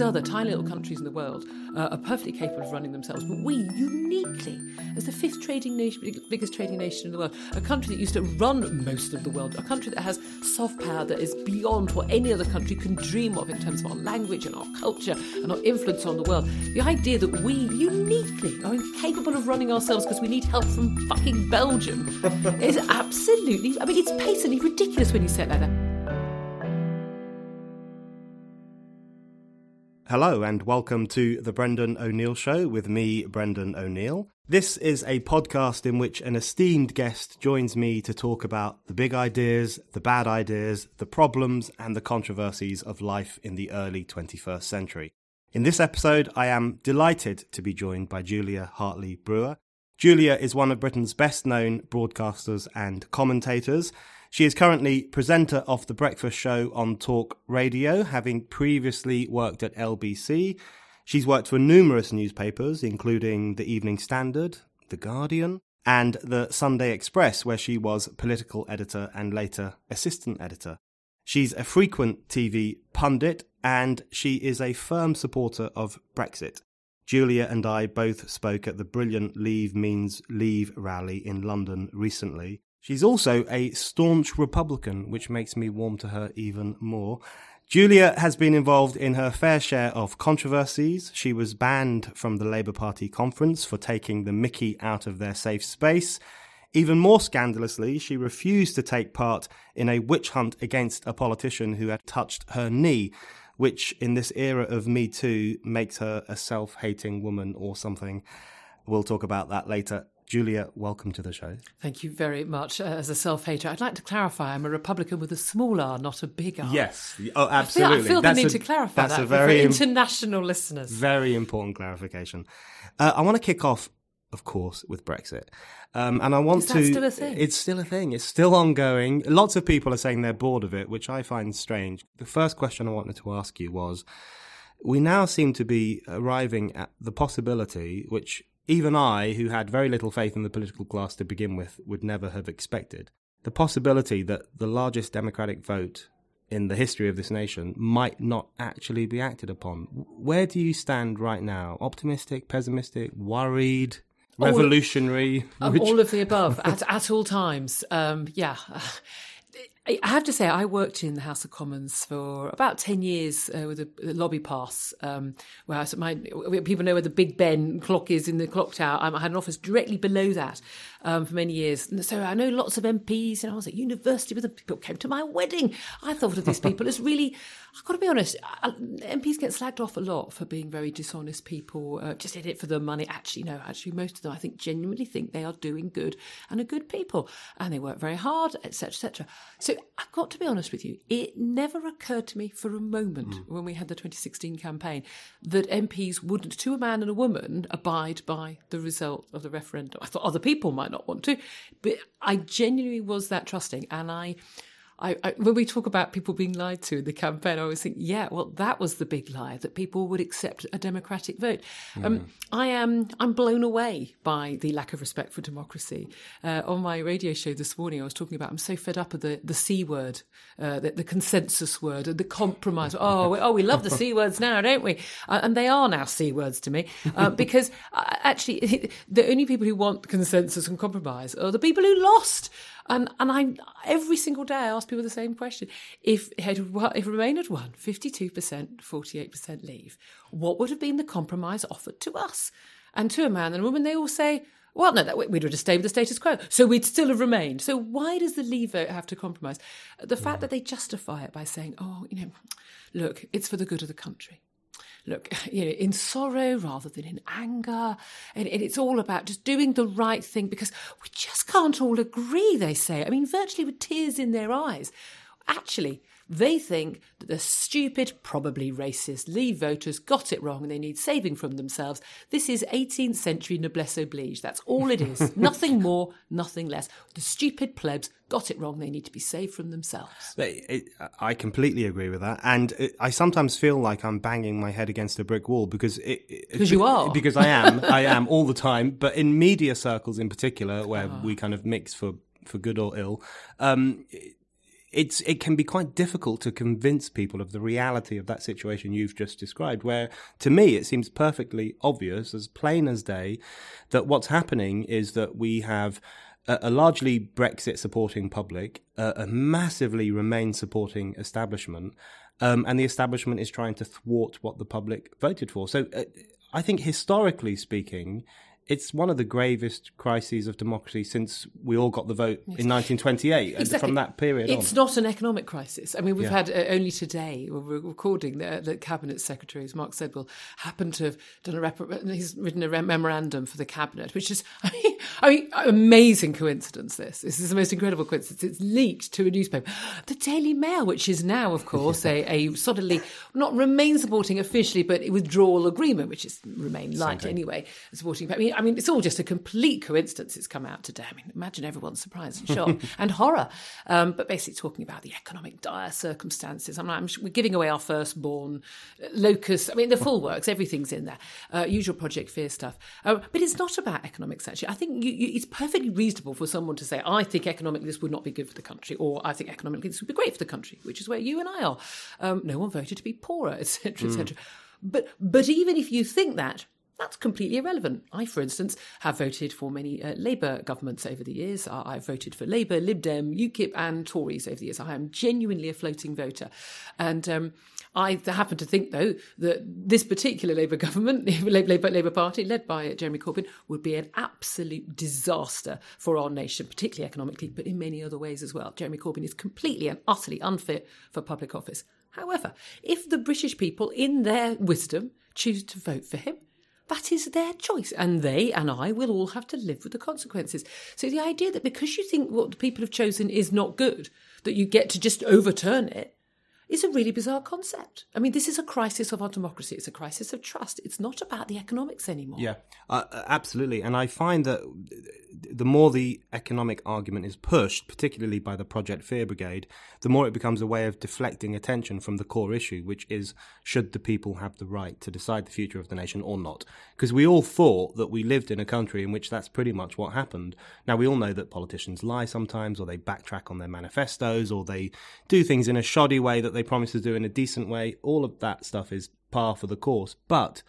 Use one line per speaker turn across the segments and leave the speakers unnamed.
these other tiny little countries in the world uh, are perfectly capable of running themselves, but we uniquely, as the fifth trading nation, biggest trading nation in the world, a country that used to run most of the world, a country that has soft power that is beyond what any other country can dream of in terms of our language and our culture and our influence on the world. The idea that we uniquely are incapable of running ourselves because we need help from fucking Belgium is absolutely, I mean, it's patently ridiculous when you say it like that.
Hello, and welcome to The Brendan O'Neill Show with me, Brendan O'Neill. This is a podcast in which an esteemed guest joins me to talk about the big ideas, the bad ideas, the problems, and the controversies of life in the early 21st century. In this episode, I am delighted to be joined by Julia Hartley Brewer. Julia is one of Britain's best known broadcasters and commentators. She is currently presenter of The Breakfast Show on Talk Radio, having previously worked at LBC. She's worked for numerous newspapers, including The Evening Standard, The Guardian, and The Sunday Express, where she was political editor and later assistant editor. She's a frequent TV pundit, and she is a firm supporter of Brexit. Julia and I both spoke at the brilliant Leave Means Leave rally in London recently. She's also a staunch Republican, which makes me warm to her even more. Julia has been involved in her fair share of controversies. She was banned from the Labour Party conference for taking the Mickey out of their safe space. Even more scandalously, she refused to take part in a witch hunt against a politician who had touched her knee, which in this era of Me Too makes her a self hating woman or something. We'll talk about that later. Julia, welcome to the show.
Thank you very much. Uh, as a self hater, I'd like to clarify I'm a Republican with a small r, not a big r.
Yes. Oh,
I feel,
absolutely.
I feel the need
a-
to clarify
that's
that
a
for
very, im-
international listeners.
very important clarification. Uh, I want to kick off, of course, with Brexit. Um, and I want
Is that
to.
still a thing?
It's still a thing. It's still ongoing. Lots of people are saying they're bored of it, which I find strange. The first question I wanted to ask you was we now seem to be arriving at the possibility, which even I, who had very little faith in the political class to begin with, would never have expected. The possibility that the largest democratic vote in the history of this nation might not actually be acted upon. Where do you stand right now? Optimistic, pessimistic, worried, revolutionary?
Um, all of the above at, at all times. Um, yeah. I have to say, I worked in the House of Commons for about 10 years uh, with a, a lobby pass, um, where was- my, people know where the Big Ben clock is in the clock tower. I had an office directly below that um, for many years. And so I know lots of MPs, and I was at university with them. People came to my wedding. I thought of these people as really, I've got to be honest, I- MPs get slagged off a lot for being very dishonest people, uh, just in it for the money. Actually, no, actually, most of them, I think, genuinely think they are doing good and are good people, and they work very hard, etc., etc. So I've got to be honest with you, it never occurred to me for a moment hmm. when we had the 2016 campaign that MPs wouldn't, to a man and a woman, abide by the result of the referendum. I thought other people might not want to, but I genuinely was that trusting, and I. I, I, when we talk about people being lied to in the campaign, I always think, yeah, well, that was the big lie that people would accept a democratic vote. Um, I am I'm blown away by the lack of respect for democracy. Uh, on my radio show this morning, I was talking about I'm so fed up of the the c word, uh, the, the consensus word, and the compromise. Oh, we, oh, we love the c words now, don't we? Uh, and they are now c words to me uh, because uh, actually the only people who want consensus and compromise are the people who lost. And and I every single day I ask people the same question: If had, if Remain had won, fifty two percent, forty eight percent leave, what would have been the compromise offered to us? And to a man and a woman, they all say, "Well, no, that, we'd have stayed with the status quo, so we'd still have remained." So why does the leave vote have to compromise? The fact that they justify it by saying, "Oh, you know, look, it's for the good of the country." Look, you know, in sorrow rather than in anger. And, and it's all about just doing the right thing because we just can't all agree, they say. I mean, virtually with tears in their eyes. Actually, they think that the stupid, probably racist Leave voters got it wrong and they need saving from themselves. This is 18th century noblesse oblige. That's all it is. nothing more, nothing less. The stupid plebs got it wrong. They need to be saved from themselves.
It, it, I completely agree with that, and it, I sometimes feel like I'm banging my head against a brick wall because
because you are
because I am I am all the time. But in media circles in particular, where oh. we kind of mix for for good or ill, um, it's it can be quite difficult to convince people of the reality of that situation you've just described where to me it seems perfectly obvious as plain as day that what's happening is that we have a, largely brexit supporting public a, a massively remain supporting establishment um, and the establishment is trying to thwart what the public voted for. So uh, i think historically speaking it's one of the gravest crises of democracy since we all got the vote in 1928. Exactly. And from that period
it's
on.
not an economic crisis. I mean, we've yeah. had uh, only today, we're recording, the, the cabinet secretaries, Mark Sedwill, happened to have done a, rep- he's written a memorandum for the cabinet, which is, I mean, I mean, amazing coincidence this. This is the most incredible coincidence. It's leaked to a newspaper. The Daily Mail, which is now, of course, a, a solidly, not remain supporting officially, but withdrawal agreement, which is remain light anyway, supporting. I mean, I mean, it's all just a complete coincidence it's come out today. I mean, imagine everyone's surprise and shock and horror. Um, but basically talking about the economic dire circumstances. I'm, I'm, we're giving away our firstborn, uh, locust. I mean, the full works, everything's in there. Uh, usual Project Fear stuff. Uh, but it's not about economics, actually. I think you, you, it's perfectly reasonable for someone to say, I think economically this would not be good for the country, or I think economically this would be great for the country, which is where you and I are. Um, no one voted to be poorer, etc., etc. Mm. But, but even if you think that, that's completely irrelevant. I, for instance, have voted for many uh, Labour governments over the years. I, have voted for Labour, Lib Dem, UKIP, and Tories over the years. I am genuinely a floating voter. And um, I happen to think, though, that this particular Labour government, Labour, Labour Party, led by Jeremy Corbyn, would be an absolute disaster for our nation, particularly economically, but in many other ways as well. Jeremy Corbyn is completely and utterly unfit for public office. However, if the British people, in their wisdom, choose to vote for him, that is their choice. And they and I will all have to live with the consequences. So the idea that because you think what the people have chosen is not good, that you get to just overturn it is a really bizarre concept. I mean, this is a crisis of our democracy. It's a crisis of trust. It's not about the economics anymore.
Yeah, uh, uh absolutely. And I find that the more the economic argument is pushed, particularly by the Project Fear Brigade, the more it becomes a way of deflecting attention from the core issue, which is should the people have the right to decide the future of the nation or not? Because we all thought that we lived in a country in which that's pretty much what happened. Now, we all know that politicians lie sometimes, or they backtrack on their manifestos, or they do things in a shoddy way that they promise to do in a decent way. All of that stuff is par for the course. But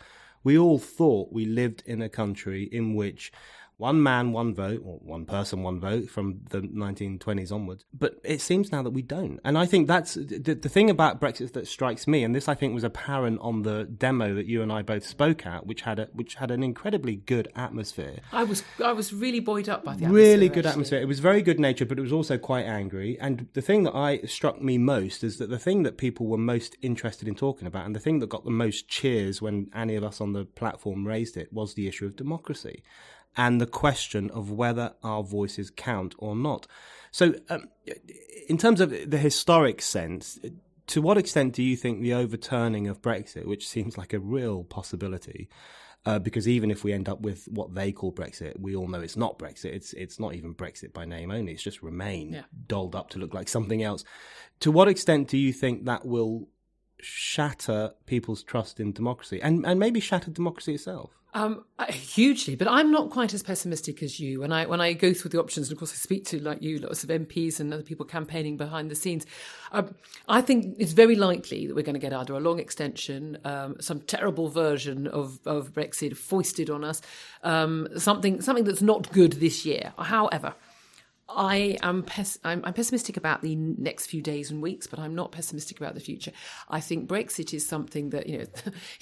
we all thought we lived in a country in which one man, one vote, or one person, one vote from the 1920s onwards. But it seems now that we don't. And I think that's the, the thing about Brexit that strikes me, and this I think was apparent on the demo that you and I both spoke at, which had a, which had an incredibly good atmosphere.
I was I was really buoyed up by the
really good
actually.
atmosphere. It was very good natured, but it was also quite angry. And the thing that I struck me most is that the thing that people were most interested in talking about, and the thing that got the most cheers when any of us on the platform raised it, was the issue of democracy and the question of whether our voices count or not. So, um, in terms of the historic sense, to what extent do you think the overturning of Brexit, which seems like a real possibility, uh, because even if we end up with what they call Brexit, we all know it's not Brexit. It's it's not even Brexit by name only. It's just Remain yeah. dolled up to look like something else. To what extent do you think that will shatter people's trust in democracy and and maybe shatter democracy itself?
Um, hugely, but I'm not quite as pessimistic as you. When I when I go through the options, and of course I speak to like you, lots of MPs and other people campaigning behind the scenes, um, I think it's very likely that we're going to get either a long extension, um, some terrible version of, of Brexit foisted on us, um, something something that's not good this year. However, I am pes- I'm, I'm pessimistic about the next few days and weeks, but I'm not pessimistic about the future. I think Brexit is something that you know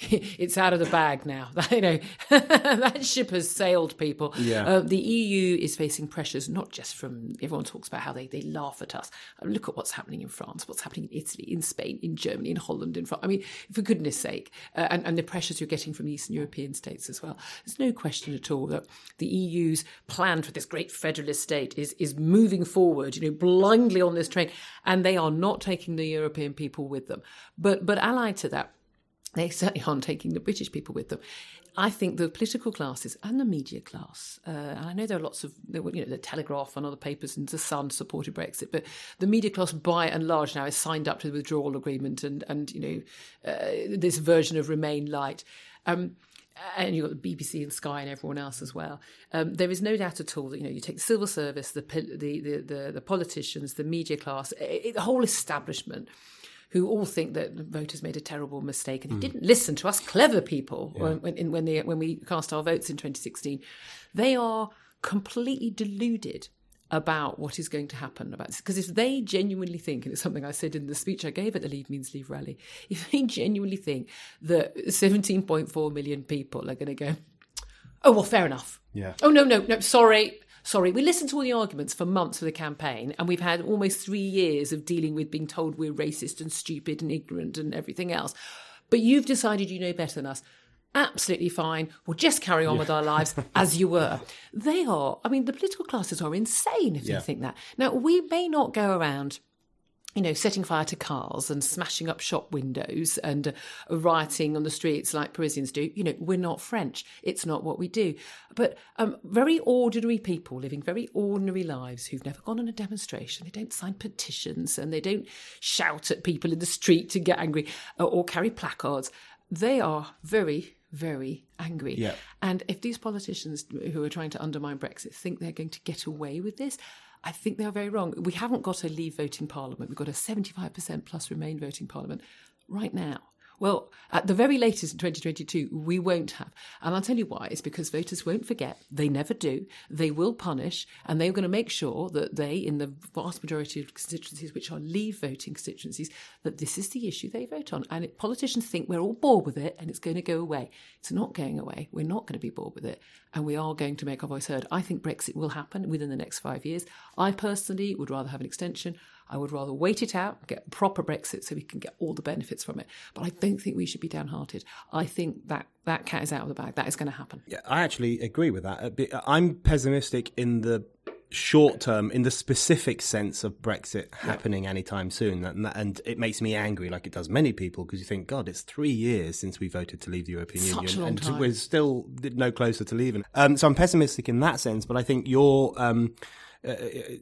it's out of the bag now. you know that ship has sailed, people.
Yeah.
Uh, the EU is facing pressures not just from everyone talks about how they, they laugh at us. Uh, Look at what's happening in France, what's happening in Italy, in Spain, in Germany, in Holland, in France. I mean, for goodness sake, uh, and, and the pressures you're getting from the Eastern European states as well. There's no question at all that the EU's plan for this great federalist state is is moving forward, you know, blindly on this train, and they are not taking the European people with them. But but allied to that, they certainly aren't taking the British people with them. I think the political classes and the media class, uh, and I know there are lots of, you know, the Telegraph and other papers and the Sun supported Brexit, but the media class by and large now is signed up to the withdrawal agreement and, and you know, uh, this version of Remain Light. Um, and you've got the BBC and Sky and everyone else as well. Um, there is no doubt at all that you know you take the civil service, the the the, the, the politicians, the media class, it, the whole establishment who all think that the voters made a terrible mistake and didn't listen to us clever people when when, when, they, when we cast our votes in 2016. They are completely deluded about what is going to happen about this. Because if they genuinely think, and it's something I said in the speech I gave at the Leave Means Leave rally, if they genuinely think that 17.4 million people are going to go, oh, well, fair enough.
Yeah.
Oh, no, no, no, sorry. Sorry, we listened to all the arguments for months of the campaign, and we've had almost three years of dealing with being told we're racist and stupid and ignorant and everything else. But you've decided you know better than us. Absolutely fine. We'll just carry on with our lives as you were. They are, I mean, the political classes are insane if
Yeah.
they think that. Now, we may not go around you know, setting fire to cars and smashing up shop windows and uh, rioting on the streets like Parisians do. You know, we're not French. It's not what we do. But um, very ordinary people living very ordinary lives who've never gone on a demonstration, they don't sign petitions and they don't shout at people in the street to get angry uh, or carry placards. They are very, very angry.
Yeah.
And if these politicians who are trying to undermine Brexit think they're going to get away with this, I think they are very wrong. We haven't got a leave voting parliament. We've got a 75% plus remain voting parliament right now. Well, at the very latest in 2022, we won't have. And I'll tell you why. It's because voters won't forget. They never do. They will punish, and they're going to make sure that they, in the vast majority of constituencies, which are leave voting constituencies, that this is the issue they vote on. And it, politicians think we're all bored with it and it's going to go away. It's not going away. We're not going to be bored with it. And we are going to make our voice heard. I think Brexit will happen within the next five years. I personally would rather have an extension. I would rather wait it out, get a proper Brexit so we can get all the benefits from it. But I don't think we should be downhearted. I think that that cat is out of the bag. That is going to happen.
Yeah, I actually agree with that. I'm pessimistic in the short term, in the specific sense of Brexit happening anytime soon, and, that- and it makes me angry, like it does many people, because you think, God, it's three years since we voted to leave the European
Such
Union, and
time.
we're still no closer to leaving. Um, so I'm pessimistic in that sense, but I think your um, uh,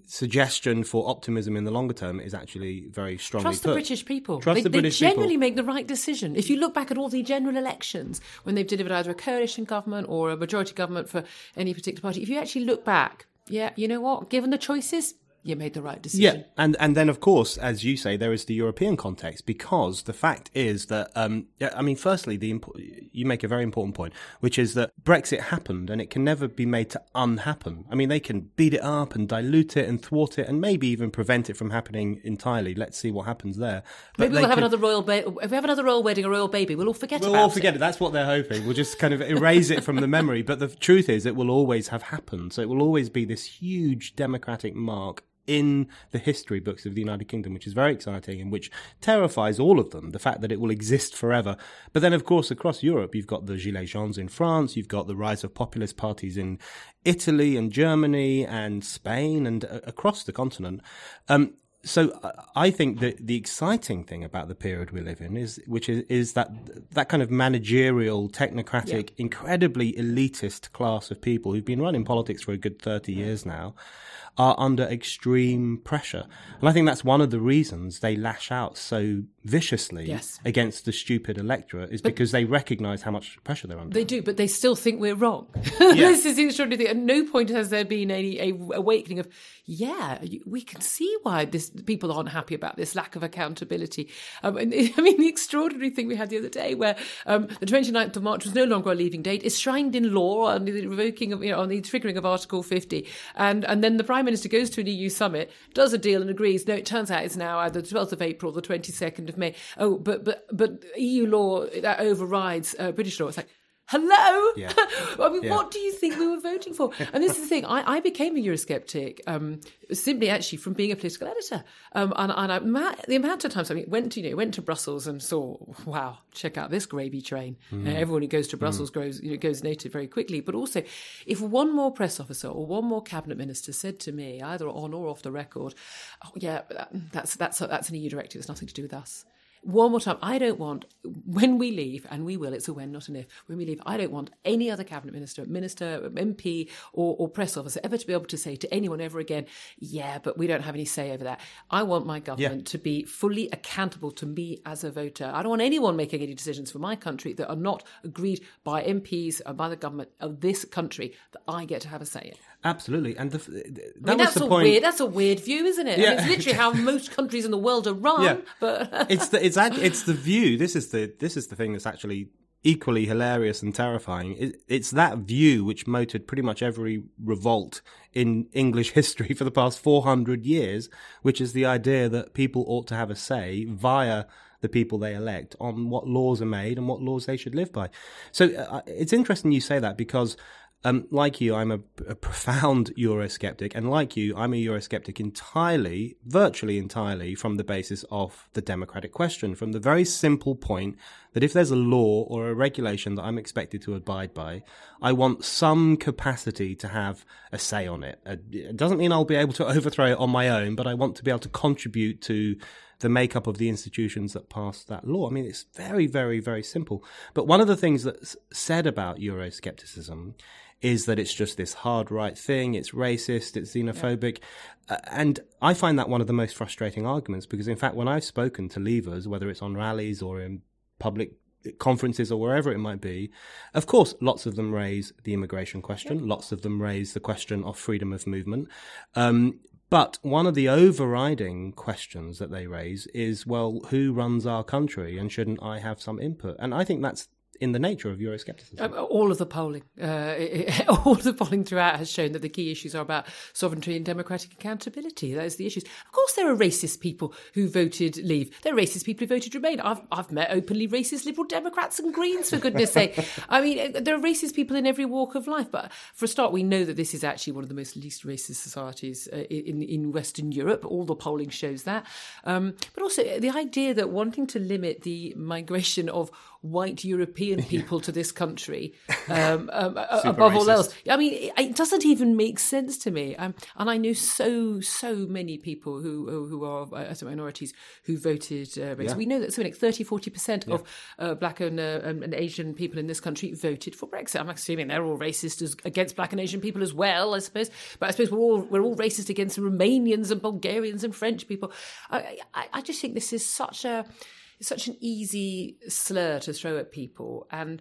suggestion for optimism in the longer term is actually very strongly
Trust the. British people.
Trust
they,
the
they
British people.
generally make the right decision. If you look back at all the general elections when they've delivered either a coalition government or a majority government for any particular party, if you actually look back, yeah, you know what? Given the choices, you made the right decision.
Yeah, and and then of course, as you say, there is the European context because the fact is that um, yeah, I mean, firstly, the you make a very important point, which is that Brexit happened and it can never be made to unhappen. I mean, they can beat it up and dilute it and thwart it and maybe even prevent it from happening entirely. Let's see what happens there. But
Maybe we'll have another royal ba- if we have another royal wedding, a royal baby, we'll all forget
it.
We'll
all forget it. That's what they're hoping. We'll just kind of erase it from the memory. But the truth is, it will always have happened. So it will always be this huge democratic mark in the history books of the United Kingdom, which is very exciting and which terrifies all of them. The fact that it will exist forever. But then, of course, across Europe, you've got the Gilets Jaunes in France, you've got the rise of populist parties in Italy and Germany and Spain and uh, across the continent. Um, so uh, I think that the exciting thing about the period we live in is, which is, is that that kind of managerial, technocratic, incredibly elitist class of people who've been running politics for a good thirty years now, are under extreme pressure, and I think that's one of the reasons they lash out so viciously
Yes.
against the stupid electorate is because they recognise how much pressure they're under.
They do, but they still think we're wrong. this is the extraordinary thing. At no point has there been any a awakening of, yeah, we can see why this people aren't happy about this lack of accountability. Um, and, I mean, the extraordinary thing we had the other day where um, the 29th of March was no longer a leaving date, is shrined in law on the revoking of, you know, on the triggering of Article 50. And, and then the Prime Minister goes to an EU summit, does a deal and agrees. No, it turns out it's now either the 12th of April or the 22nd of May. Oh, but, but, but EU law, that overrides uh, British law. It's like, Hello.
Yeah.
I mean,
Yeah.
what do you think we were voting for? And this is the thing. I, I became a Eurosceptic um, simply actually from being a political editor. Um, and and I, the amount of times I mean, went to you know went to Brussels and saw wow, check out this gravy train.
Mm.
You know, everyone who goes to Brussels goes you know, goes native very quickly. But also, if one more press officer or one more cabinet minister said to me, either on or off the record, oh yeah, that, that's that's that's an EU directive. It's nothing to do with us. One more time, I don't want, when we leave, and we will, it's a when, not an if, when we leave, I don't want any other cabinet minister, minister, MP, or, or press officer ever to be able to say to anyone ever again, yeah, but we don't have any say over that. I want my government to be fully accountable to me as a voter. I don't want anyone making any decisions for my country that are not agreed by MPs and uh, by the government of this country that I get to have a say in.
Absolutely, and the, that
I mean,
was
that's
the
a
point.
weird. That's a weird view, isn't it? I mean, it's literally how most countries in the world are run.
Yeah.
But
it's the it's it's the view. This is the this is the thing that's actually equally hilarious and terrifying. It, it's that view which motored pretty much every revolt in English history for the past four hundred years, which is the idea that people ought to have a say via the people they elect on what laws are made and what laws they should live by. So uh, it's interesting you say that because um, like you, I'm a, a profound Eurosceptic, and like you, I'm a Eurosceptic entirely, virtually entirely, from the basis of the democratic question, from the very simple point that if there's a law or a regulation that I'm expected to abide by, I want some capacity to have a say on it. Uh, It doesn't mean I'll be able to overthrow it on my own, but I want to be able to contribute to the makeup of the institutions that pass that law. I mean, it's very, very, very simple. But one of the things that's said about Euroscepticism is that it's just this hard right thing, it's racist, it's xenophobic. Uh, and I find that one of the most frustrating arguments because, in fact, when I've spoken to leavers, whether it's on rallies or in public conferences or wherever it might be, of course, lots of them raise the immigration question, lots of them raise the question of freedom of movement. Um, but one of the overriding questions that they raise is, well, who runs our country and shouldn't I have some input? And I think that's in the nature of Euroscepticism.
Um, all of the polling, uh, all of the polling throughout has shown that the key issues are about sovereignty and democratic accountability. Those are the issues. Of course, there are racist people who voted Leave. There are racist people who voted Remain. I've I've met openly racist Liberal Democrats and Greens, for goodness' sake. I mean, uh, there are racist people in every walk of life. But for a start, we know that this is actually one of the most least racist societies uh, in in Western Europe. All the polling shows that. Um, but also the idea that wanting to limit the migration of white European people to this country um, um, above all else. I mean, it, it doesn't even make sense to me. Um, and I know so so many people who who are uh, minorities who voted uh, race.
Yeah.
We know that something like 30 40 percent of uh, black and, uh, and Asian people in this country voted for Brexit. I'm assuming they're all racist as, against black and Asian people as well. I suppose, but I suppose we're all we're all racist against Romanians and Bulgarians and French people. I I, I just think this is such a it's such an easy slur to throw at people and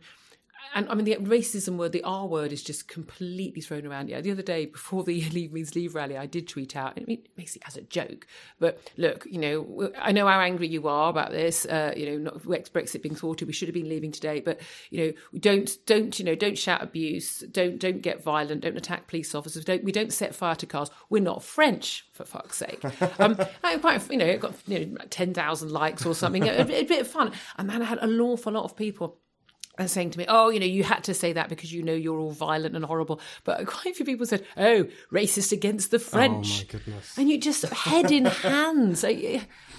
and I mean the racism word, the R word, is just completely thrown around. Yeah, the other day before the Leave Means Leave rally, I did tweet out. I mean, basically as a joke, but look, you know, I know how angry you are about this. Uh, you know, not ex Brexit being thwarted, we should have been leaving today. But you know, we don't don't you know don't shout abuse, don't don't get violent, don't attack police officers, don't we don't set fire to cars. We're not French for fuck's sake. Um, I quite you know it got you know ten thousand likes or something, a, a bit of fun, and then I had an awful lot of people and saying to me, "Oh, you know, you had to say that because you know you're all violent and horrible." But quite a few people said, "Oh, racist against the French."
Oh, my goodness.
And you just head in hands.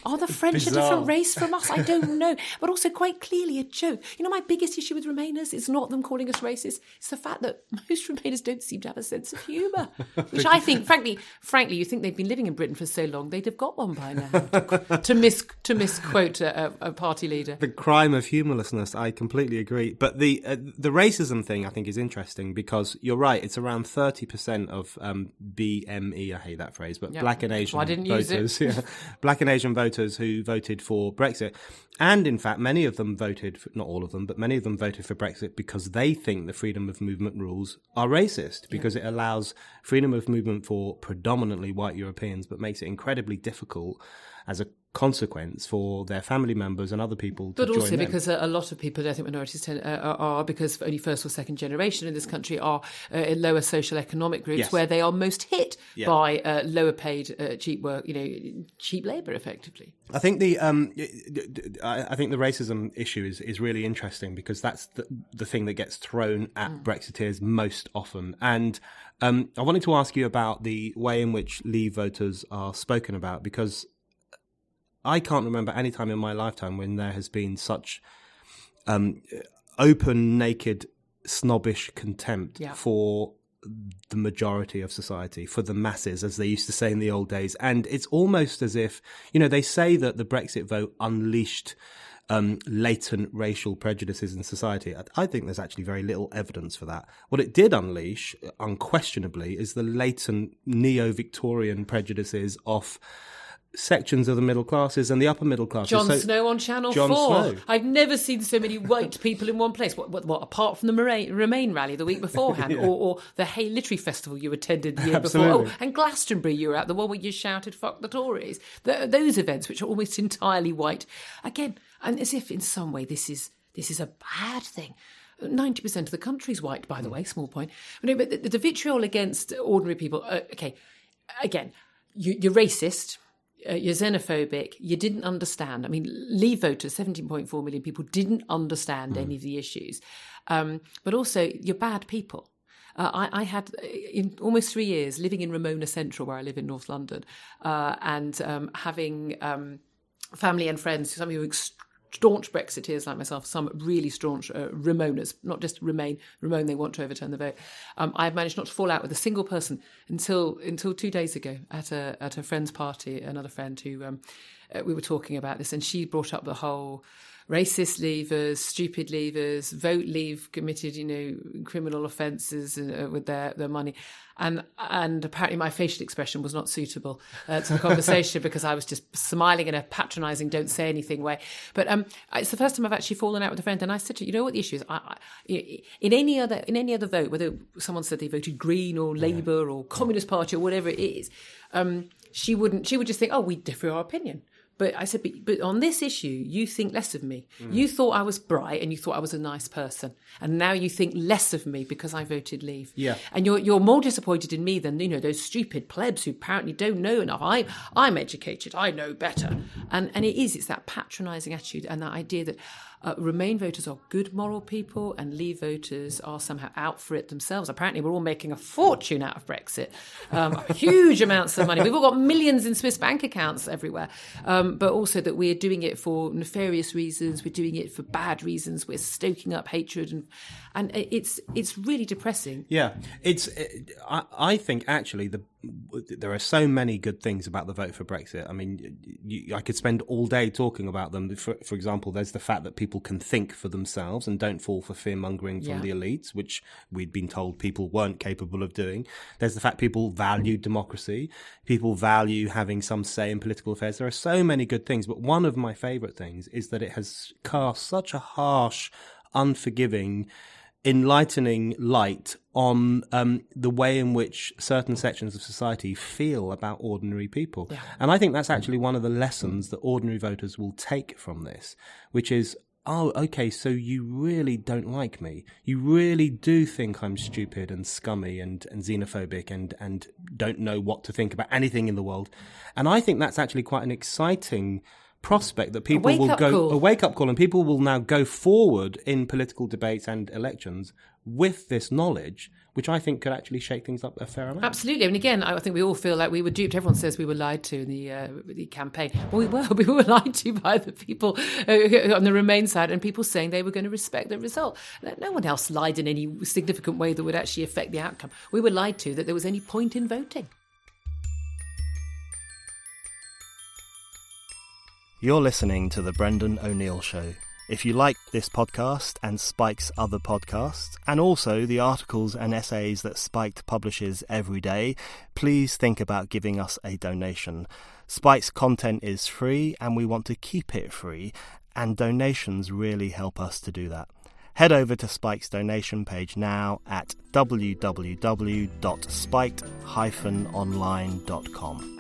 Are- the French a different race from us? I don't know. But also quite clearly a joke. You know, my biggest issue with Remainers is not them calling us racist. It's the fact that most Remainers don't seem to have a sense of humour, which I think, frankly, frankly, you think they've been living in Britain for so long, they'd have got one by now. To, to mis to misquote a, a, party leader.
the crime of humourlessness, I completely agree. But the uh, the racism thing I think is interesting because you're right. It's around thirty percent of um, BME. I hate that phrase, but
Yeah.
Black and Asian
why I didn't use it.
voters, yeah, Black and Asian voters who voted for Brexit, and in fact, many of them voted, for, not all of them, but many of them voted for Brexit because they think the freedom of movement rules are racist because it allows freedom of movement for predominantly white Europeans, but makes it incredibly difficult as a consequence for their family members and other people
But also
them.
because a, a lot of people, ethnic minorities tend, uh, are, because only first or second generation in this country are uh, in lower social economic groups
Yes.
where they are most hit
Yeah.
by uh, lower paid uh, cheap work, you know, cheap labour effectively.
I think the um, I I think the racism issue is, is really interesting because that's the, the thing that gets thrown at
Mm.
Brexiteers most often. And um, I wanted to ask you about the way in which Leave voters are spoken about because I can't remember any time in my lifetime when there has been such um, open, naked, snobbish contempt
Yeah.
for the majority of society, for the masses, as they used to say in the old days. And it's almost as if, you know, they say that the Brexit vote unleashed um, latent racial prejudices in society. I, I think there's actually very little evidence for that. What it did unleash, unquestionably, is the latent neo Victorian prejudices of sections of the middle classes and the upper middle classes.
John
So-
Snow on Channel
Jon
4.
Snow.
I've never seen so many white people in one place. What, what, what apart from the Remain, Remain rally the week beforehand, or, or the Hay Literary Festival you attended the year
Absolutely.
before, oh, and Glastonbury you were at, the one where you shouted "fuck the Tories." Th those events, which are almost entirely white, again, and as if in some way this is this is a bad thing. Ninety percent of the country's white, by the way. Small point. No, but the, the vitriol against ordinary people. Uh, okay, again, you, you're racist, uh, you're xenophobic, you didn't understand. I mean, Leave voters, 17.4 million people, didn't understand any of the issues. Um, but also, you're bad people. Uh, I, I had in almost three years living in Remoaner Central, where I live in North London, uh, and um, having um, family and friends, some who were ex- staunch Brexiteers like myself, some really staunch uh, Remoaners, not just Remain, Remain, they want to overturn the vote. Um, I've managed not to fall out with a single person until until two days ago at a at a friend's party, another friend who um, uh, we were talking about this, and she brought up the whole racist leavers, stupid leavers, vote leave committed, you know, criminal offences uh, with their, their money. And and apparently my facial expression was not suitable uh, to the conversation because I was just smiling in a patronising, don't say anything way. But um, it's the first time I've actually fallen out with a friend, and I said to her, you know what the issue is. I, I, in any other in any other vote, whether someone said they voted Green or Labour or Communist Party or whatever it is, um, she wouldn't. She would just think, oh, we differ our opinion. But I said, but, but on this issue, you think less of me. Mm. You thought I was bright and you thought I was a nice person, and now you think less of me because I voted Leave.
Yeah.
and you're you're more disappointed in me than you know those stupid plebs who apparently don't know enough. I I'm educated. I know better. And and it is. It's that patronising attitude and that idea that. Uh, Remain voters are good moral people, and Leave voters are somehow out for it themselves. Apparently, we're all making a fortune out of Brexit, um, huge amounts of money. We've all got millions in Swiss bank accounts everywhere, um, but also that we are doing it for nefarious reasons. We're doing it for bad reasons. We're stoking up hatred, and and it's it's really depressing.
Yeah, it's. It, I, I think actually the there are so many good things about the vote for Brexit. I mean, you, I could spend all day talking about them. For, for example, there's the fact that people can think for themselves and don't fall for fear mongering from
Yeah.
the elites, which we'd been told people weren't capable of doing. There's the fact people value democracy. People value having some say in political affairs. There are so many good things, but one of my favourite things is that it has cast such a harsh, unforgiving enlightening light on um, the way in which certain sections of society feel about ordinary people. And I think that's actually one of the lessons that ordinary voters will take from this, which is. Oh, okay. So you really don't like me. You really do think I'm stupid and scummy and, and xenophobic and, and don't know what to think about anything in the world. And I think that's actually quite an exciting prospect that people will go
call.
a wake up call and people will now go forward in political debates and elections with this knowledge which I think could actually shake things up a fair amount.
Absolutely. I mean, again, I think we all feel like we were duped. Everyone says we were lied to in the uh, the campaign. Well, we were. We were lied to by the people uh, on the Remain side, and people saying they were going to respect the result. No- No one else lied in any significant way that would actually affect the outcome. We were lied to that there was any point in voting.
You're listening to The Brendan O'Neill Show,
If you like this podcast and Spiked's other podcasts, and also the articles and essays that Spiked publishes every day, please think about giving us a donation. Spiked's content is free, and we want to keep it free, and donations really help us to do that. Head over to Spiked's donation page now at www.spiked-online.com.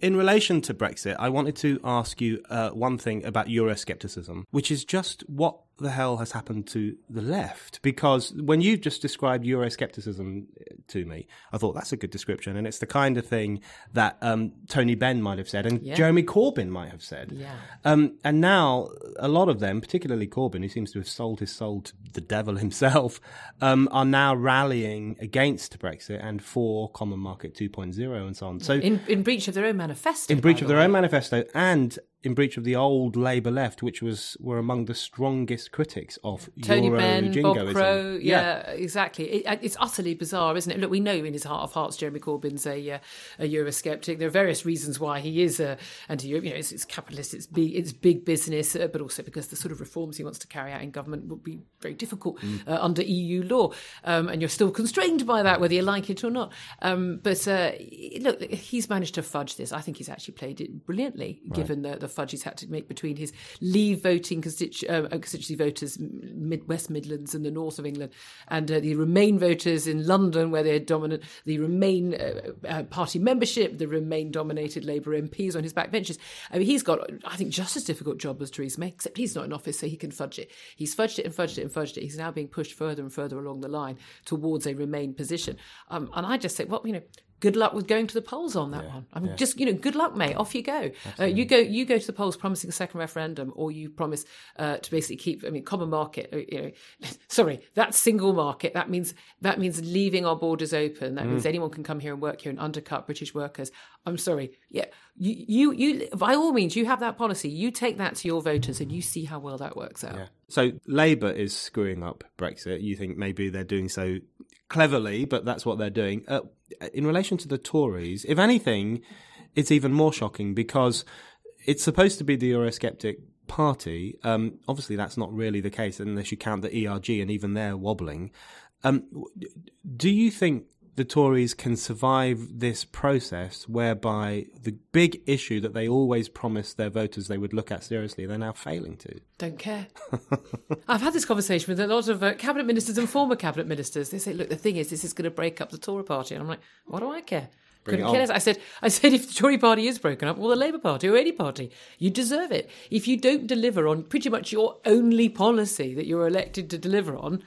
In relation to Brexit, I wanted to ask you uh, one thing about Euroscepticism, which is just what the hell has happened to the left? Because when you just described Euroscepticism to me, I thought that's a good description, and it's the kind of thing that um, Tony Benn might have said, and
Yeah.
Jeremy Corbyn might have said.
Yeah.
Um, and now a lot of them, particularly Corbyn, who seems to have sold his soul to the devil himself, um, are now rallying against Brexit and for Common Market 2.0 and so on. So
In, in breach of their own manifesto.
in breach of
the
their
way.
own manifesto and in breach of the old Labour left, which was were among the strongest critics of
Tony
Euro
Benn,
jingoism.
Bob Crow, yeah, exactly. It, it's utterly bizarre, isn't it? Look, we know in his heart of hearts, Jeremy Corbyn's a uh, a Eurosceptic. There are various reasons why he is a anti-Europe. You know, it's, it's capitalist, it's big, it's big business, uh, but also because the sort of reforms he wants to carry out in government would be very difficult uh, under EU law, um, and you're still constrained by that, whether you like it or not. Um, but uh, look, he's managed to fudge this. I think he's actually played it brilliantly, given the, the fudge he's had to make between his Leave voting constitu- uh, constituency voters, mid- West Midlands and the north of England, and uh, the Remain voters in London, where they're dominant, the Remain uh, uh, party membership, the Remain dominated Labour MPs on his backbenches. I mean, he's got, I think, just as difficult job as Theresa May, except he's not in office, so he can fudge it. He's fudged it and fudged it and fudged it. He's now being pushed further and further along the line towards a Remain position. Um, and I just say, well, you know, good luck with going to the polls on that one. I mean, just you know, good luck, mate. Off you go. Uh, you go. You go to the polls promising a second referendum, or you promise uh, to basically keep. I mean, common market. uh, You know, sorry, that's single market. That means that means leaving our borders open. That means anyone can come here and work here and undercut British workers. I'm sorry. Yeah, you, you, you. By all means, you have that policy. You take that to your voters, and you see how well that works out.
So Labour is screwing up Brexit. You think maybe they're doing so cleverly, but that's what they're doing. Uh, in relation to the Tories, if anything, it's even more shocking because it's supposed to be the Eurosceptic party. Um, obviously, that's not really the case unless you count the ERG, and even they're wobbling. Um, do you think the Tories can survive this process whereby the big issue that they always promised their voters they would look at seriously, they're now failing to?
Don't care. I've had this conversation with a lot of uh, cabinet ministers and former cabinet ministers. They say, "Look, the thing is, this is going to break up the Tory party," and I'm like, "What do I care?" Couldn't care less. I said, "I said, if the Tory party is broken up, or the Labour Party, or any party, you deserve it. If you don't deliver on pretty much your only policy that you're elected to deliver on."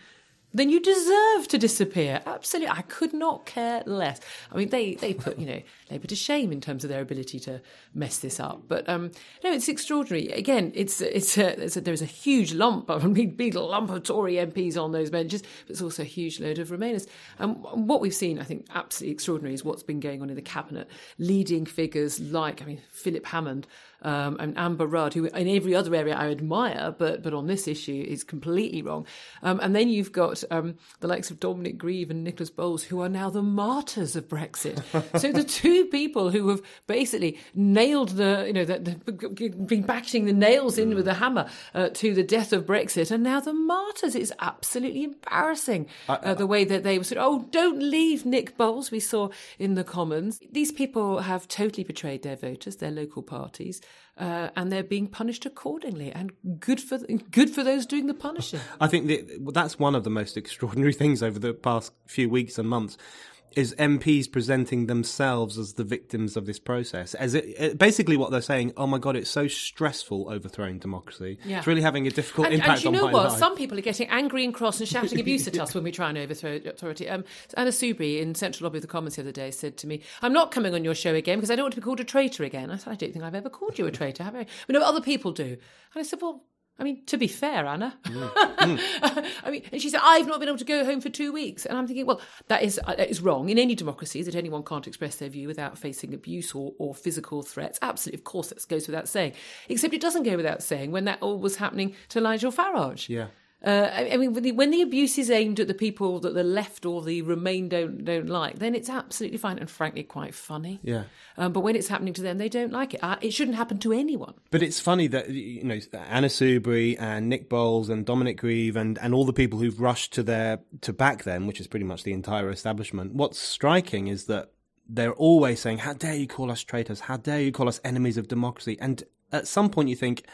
Then you deserve to disappear. Absolutely, I could not care less. I mean, they they put you know Labour to shame in terms of their ability to mess this up. But um, no, it's extraordinary. Again, it's it's a, there's a, there's a huge lump, a big, big lump of Tory MPs on those benches, but it's also a huge load of Remainers. And what we've seen, I think, absolutely extraordinary is what's been going on in the cabinet. Leading figures like, I mean, Philip Hammond um, and Amber Rudd, who in every other area I admire, but but on this issue is completely wrong. Um, and then you've got um, the likes of Dominic Grieve and Nicholas Boles, who are now the martyrs of Brexit. so the two people who have basically nailed the, you know, the, the, been bashing the nails in with a hammer uh, to the death of Brexit, are now the martyrs. It's absolutely embarrassing uh, the way that they were said, "Oh, don't leave, Nick Boles." We saw in the Commons. These people have totally betrayed their voters, their local parties. Uh, and they're being punished accordingly, and good for good for those doing the punishing.
I think that, that's one of the most extraordinary things over the past few weeks and months is MPs presenting themselves as the victims of this process. As it, basically what they're saying, oh my god, it's so stressful overthrowing democracy.
Yeah.
It's really having a difficult
And,
impact
and you
on
know what?
life.
Some people are getting angry and cross and shouting abuse at us when we try and overthrow authority. Um, Anna Soubry in Central Lobby of the Commons the other day said to me, "I'm not coming on your show again because I don't want to be called a traitor again." I said, "I don't think I've ever called you a traitor, have I?" But no, other people do. And I said, "Well." I mean, to be fair, Anna. I mean, and she said, "I've not been able to go home for two weeks," and I'm thinking, well, that is uh, that is wrong in any democracy that anyone can't express their view without facing abuse or, or physical threats. Absolutely, of course, that goes without saying. Except it doesn't go without saying when that all was happening to Nigel Farage.
Yeah.
Uh, I mean, when the, when the abuse is aimed at the people that the left or the Remain don't don't like, then it's absolutely fine and frankly quite funny.
Yeah.
Um, but when it's happening to them, they don't like it. Uh, it shouldn't happen to anyone.
But it's funny that you know Anna Soubry and Nick Boles and Dominic Grieve and, and all the people who've rushed to their to back them, which is pretty much the entire establishment. What's striking is that they're always saying, "How dare you call us traitors? How dare you call us enemies of democracy?" And at some point, you think,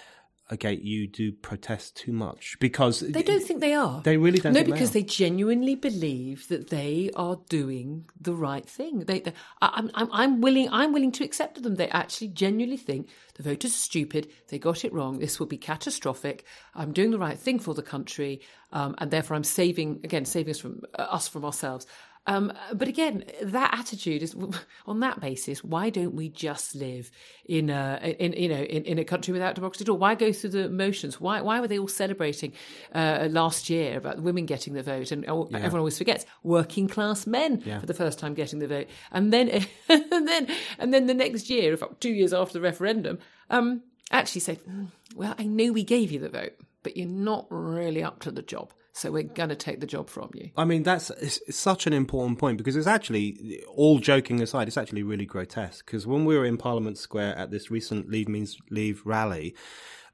"Okay, you do protest too much because
They don't think they are.
They really don't
No,
think they
because
are.
they genuinely believe that they are doing the right thing. They, they I, I'm, I'm, I'm willing. I'm willing to accept them. They actually genuinely think the voters are stupid. They got it wrong. This will be catastrophic. I'm doing the right thing for the country, um, and therefore I'm saving again, saving us from uh, us from ourselves. Um, but again, that attitude is on that basis. Why don't we just live in a, in you know in, in a country without democracy at all? Why go through the motions? Why why were they all celebrating uh, last year about women getting the vote? And oh, everyone always forgets working class men for the first time getting the vote, and then and then and then the next year, in fact, two years after the referendum, um, actually said, "Mm, "Well, I know we gave you the vote, but you're not really up to the job." So we're going to take the job from you.
I mean, that's it's, it's such an important point because it's actually, all joking aside, it's actually really grotesque. Because when we were in Parliament Square at this recent Leave Means Leave rally,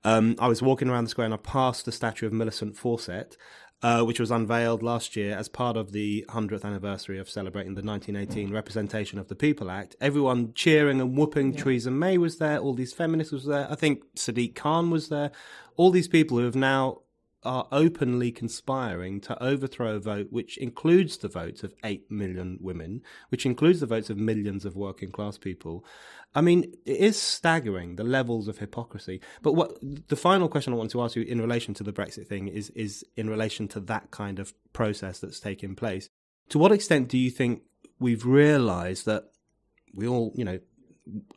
um, I was walking around the square and I passed the statue of Millicent Fawcett, uh, which was unveiled last year as part of the 100th anniversary of celebrating the 1918 Representation of the People Act. Everyone cheering and whooping. Theresa May was there. All these feminists was there. I think Sadiq Khan was there. All these people who have now are openly conspiring to overthrow a vote which includes the votes of 8 million women, which includes the votes of millions of working class people. I mean, it is staggering the levels of hypocrisy. But what the final question I want to ask you in relation to the Brexit thing is is in relation to that kind of process that's taking place. To what extent do you think we've realized that we all, you know,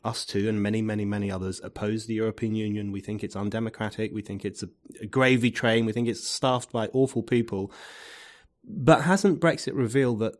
us two and many, many, many others oppose the European Union. We think it's undemocratic. We think it's a, a gravy train. We think it's staffed by awful people. But hasn't Brexit revealed that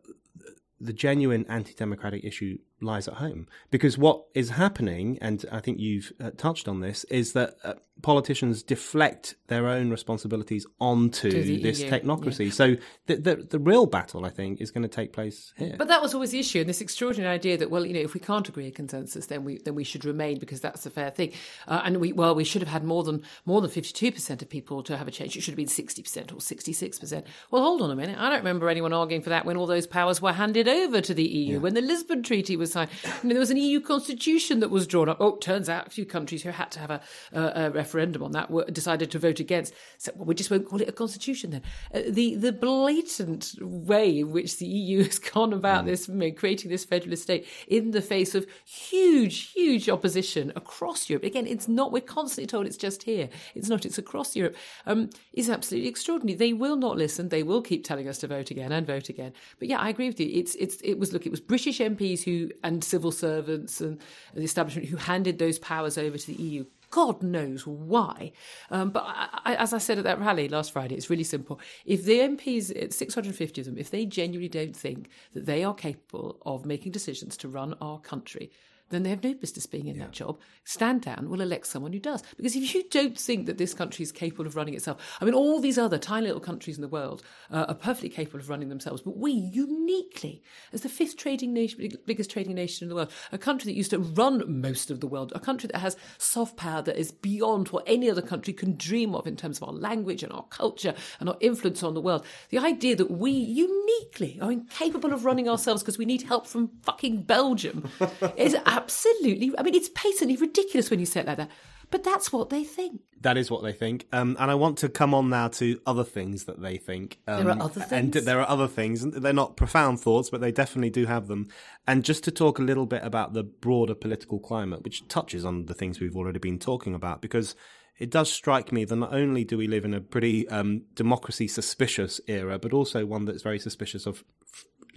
the genuine anti-democratic issue lies at home? Because what is happening, and I think you've uh, touched on this, is that uh, politicians deflect their own responsibilities onto this
EU,
technocracy. So the, the the real battle, I think, is going to take place here.
But that was always the issue, and this extraordinary idea that, well, you know, if we can't agree a consensus, then we then we should remain because that's a fair thing. Uh, and we well, we should have had more than more than fifty two percent of people to have a change. It should have been sixty percent or sixty six percent. Well, hold on a minute. I don't remember anyone arguing for that when all those powers were handed over to the EU when the Lisbon Treaty was signed. You know, there was an EU constitution that was drawn up. Oh, turns out a few countries who had to have a, a, a referendum on that were, decided to vote against. So well, we just won't call it a constitution then. Uh, the the blatant way in which the EU has gone about this, you know, creating this federalist state in the face of huge, huge opposition across Europe. Again, it's not. We're constantly told it's just here. It's not. It's across Europe. Um, is absolutely extraordinary. They will not listen. They will keep telling us to vote again and vote again. But yeah, I agree with you. It's it's it was look. It was British MPs who and civil servants and the establishment who handed those powers over to the EU. God knows why. Um, but I, I, as I said at that rally last Friday, it's really simple. If the MPs, 650 of them, if they genuinely don't think that they are capable of making decisions to run our country, then they have no business being in that job. Stand down, we'll elect someone who does. Because if you don't think that this country is capable of running itself, I mean, all these other tiny little countries in the world uh, are perfectly capable of running themselves, but we uniquely, as the fifth trading nation, biggest trading nation in the world, a country that used to run most of the world, a country that has soft power that is beyond what any other country can dream of in terms of our language and our culture and our influence on the world. The idea that we uniquely are incapable of running ourselves because we need help from fucking Belgium is absolutely, I mean, it's patently ridiculous when you say it like that. But that's what they think.
That is what they think. Um, and I want to come on now to other things that they think. Um,
There are other things.
And there are other things. and They're not profound thoughts, but they definitely do have them. And just to talk a little bit about the broader political climate, which touches on the things we've already been talking about, because it does strike me that not only do we live in a pretty um, democracy suspicious era, but also one that's very suspicious of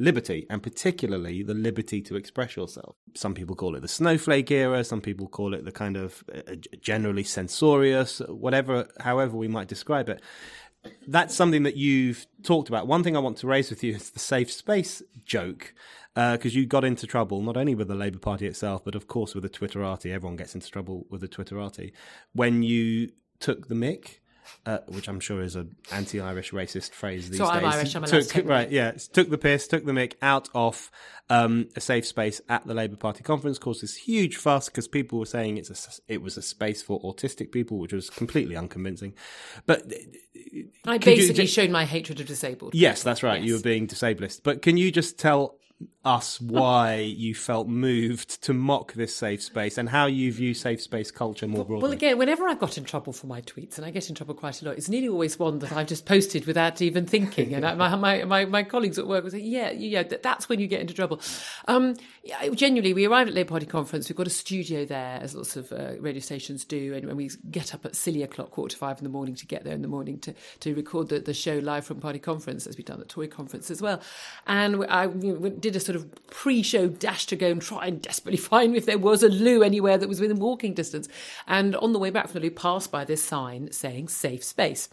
liberty, and particularly the liberty to express yourself. Some people call it the snowflake era, some people call it the kind of uh, generally censorious, whatever, however we might describe it. That's something that you've talked about. One thing I want to raise with you is the safe space joke, because you got into trouble not only with the Labour Party itself, but of course with the Twitterati. Everyone gets into trouble with the Twitterati when you took the mick uh, which I'm sure is an anti-Irish racist phrase these
So
days.
I'm Irish, I'm to
took, right, yeah, took the piss, took the mick out of um, a safe space at the Labour Party conference. Caused this huge fuss because people were saying it's a, it was a space for autistic people, which was completely unconvincing. But
I
Could you
basically showed my hatred of disabled.
Yes, that's right. You
Yes.
were being disablist. But can you just tell us why you felt moved to mock this safe space and how you view safe space culture more broadly?
Well, again, whenever I've got in trouble for my tweets, and I get in trouble quite a lot, it's nearly always one that I've just posted without even thinking. And I, my, my, my, my colleagues at work will say, yeah, yeah, that's when you get into trouble. Um, yeah, genuinely, we arrived at Labour Party conference. We've got a studio there, as lots of uh, radio stations do. And when we get up at silly o'clock, quarter to five in the morning to get there in the morning to, to record the, the show live from Party conference, as we've done at Tory conference as well. And I know, did a sort of pre-show dash to go and try and desperately find if there was a loo anywhere that was within walking distance. And on the way back from the loo, passed by this sign saying "safe space."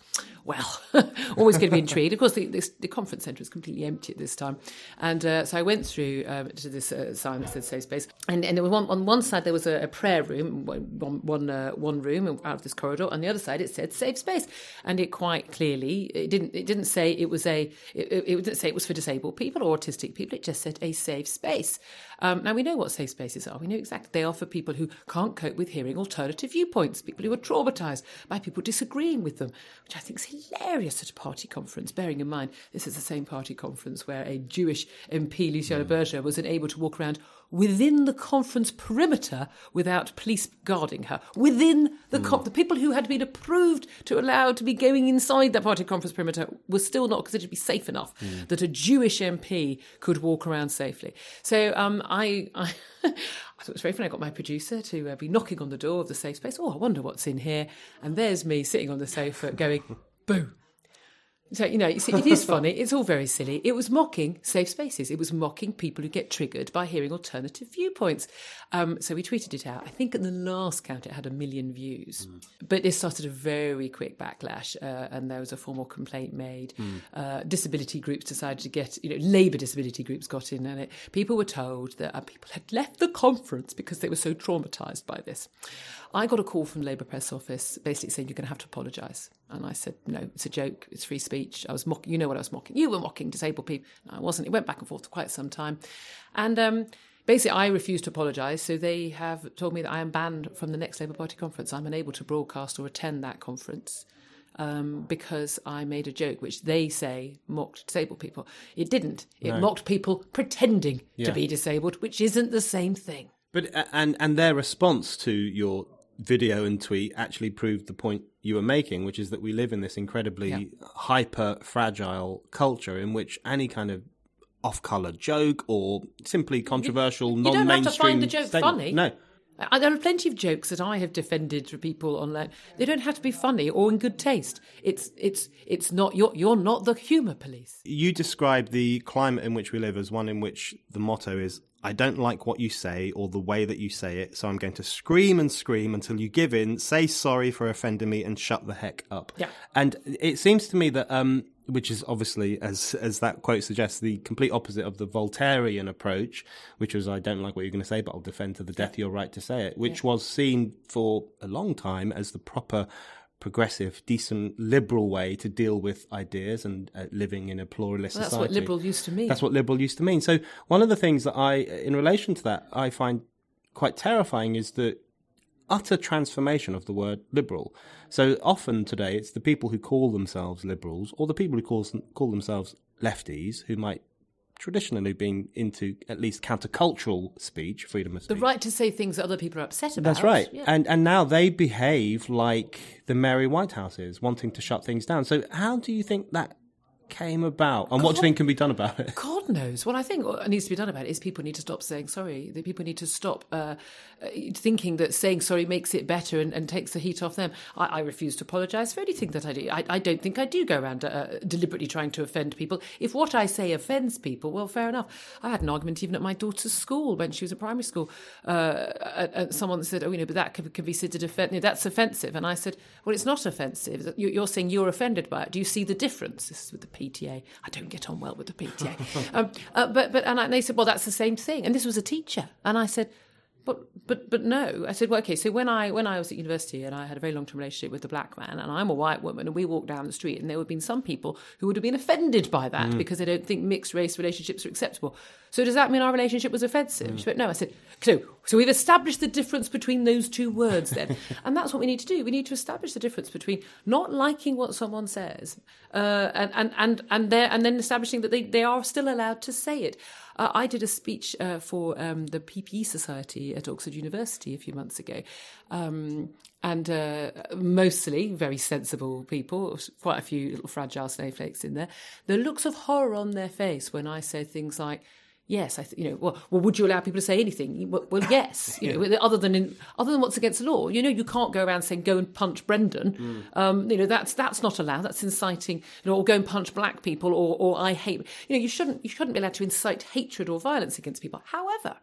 Well, always going to be intrigued. Of course, the, this, the conference centre was completely empty at this time, and uh, so I went through um, to this uh, sign that said "safe space," and, and there was one, on one side there was a, a prayer room, one one, uh, one room out of this corridor. On the other side, it said "safe space," and it quite clearly it didn't it didn't say it was a it it didn't say it was for disabled people or autistic people. It just said a safe space. Um, now we know what safe spaces are. We know exactly they are for people who can't cope with hearing alternative viewpoints, people who are traumatised by people disagreeing with them, which I think is hilarious at a party conference. Bearing in mind this is the same party conference where a Jewish MP, Luciana Berger, was unable to walk around within the conference perimeter without police guarding her. Within the con- the people who had been approved to allow to be going inside that party conference perimeter were still not considered to be safe enough that a Jewish MP could walk around safely. So um, I. I I thought it was very funny. I got my producer to uh, be knocking on the door of the safe space. Oh, I wonder what's in here. And there's me sitting on the sofa going, boo. So, you know, see, it is funny. It's all very silly. It was mocking safe spaces. It was mocking people who get triggered by hearing alternative viewpoints. Um, so we tweeted it out. I think at the last count it had a million views. But it started a very quick backlash uh, and there was a formal complaint made. Uh, disability groups decided to get, you know, Labour disability groups got in on it. People were told that uh, people had left the conference because they were so traumatised by this. I got a call from the Labour press office basically saying you're going to have to apologise. And I said, no, it's a joke. It's free speech. I was mocking, you know what I was mocking. You were mocking disabled people. No, I wasn't. It went back and forth for quite some time. And um, basically, I refused to apologise. So they have told me that I am banned from the next Labour Party conference. I'm unable to broadcast or attend that conference. Um, because I made a joke which they say mocked disabled people. It didn't. It mocked people pretending
Yeah.
to be disabled, which isn't the same thing.
But uh, and and their response to your video and tweet actually proved the point you were making, which is that we live in this incredibly hyper fragile culture in which any kind of off-color joke or simply controversial
you don't have to find the joke
statement-
funny.
No,
I, there are plenty of jokes that I have defended for people online. They don't have to be funny or in good taste. It's it's it's not you're you're not the humour police.
you describe the climate in which we live as one in which the motto is I don't like what you say or the way that you say it, so I'm going to scream and scream until you give in, say sorry for offending me, and shut the heck up.
Yeah.
And it seems to me that, um, which is obviously, as as that quote suggests, the complete opposite of the Voltairean approach, which was I don't like what you're going to say, but I'll defend to the death your right to say it, which was seen for a long time as the proper progressive, decent, liberal way to deal with ideas and uh, living in a pluralist
Well, that's
society.
what liberal used to mean.
That's what liberal used to mean. So one of the things that I, in relation to that, I find quite terrifying is the utter transformation of the word liberal. So often today, it's the people who call themselves liberals or the people who call, call themselves lefties who might traditionally been into at least countercultural speech, freedom of speech.
the right to say things that other people are upset about.
That's right.
Yeah.
And and now they behave like the Mary Whitehouse is, wanting to shut things down. So how do you think that came about? And what do you think can be done about it?
God knows. What I think what needs to be done about it is people need to stop saying sorry. The people need to stop uh, uh, thinking that saying sorry makes it better and, and takes the heat off them. I, I refuse to apologise for anything that I do. I, I don't think I do go around uh, deliberately trying to offend people. If what I say offends people, well, fair enough. I had an argument even at my daughter's school when she was at primary school. Uh, someone said, "Oh, you know, but that can, can be considered offensive. That's offensive." And I said, "Well, it's not offensive. You- You're saying you're offended by it. Do you see the difference?" This is with the PTA. I don't get on well with the PTA. um, uh, but but and, I, and they said, "Well, that's the same thing." And this was a teacher, and I said. but but but no. I said, well, okay. So when I when I was at university and I had a very long term relationship with a black man, and I'm a white woman, and we walked down the street, and there would have been some people who would have been offended by that
Mm.
because they don't think mixed race relationships are acceptable. So does that mean our relationship was offensive? She went, no. I said, so so we've established the difference between those two words then, and that's what we need to do. We need to establish the difference between not liking what someone says uh, and and and and, and then establishing that they, they are still allowed to say it. Uh, I did a speech uh, for um, the PPE Society at Oxford University a few months ago, um, and uh, mostly very sensible people, quite a few little fragile snowflakes in there. The looks of horror on their face when I said things like, Yes, I th- you know. Well, well, would you allow people to say anything? Well, well yes, you know, other than in, other than what's against the law. You know, you can't go around saying "go and punch Brendan." Um, you know, that's that's not allowed. That's inciting. You know, or go and punch black people, or or I hate. You know, you shouldn't you shouldn't be allowed to incite hatred or violence against people. However,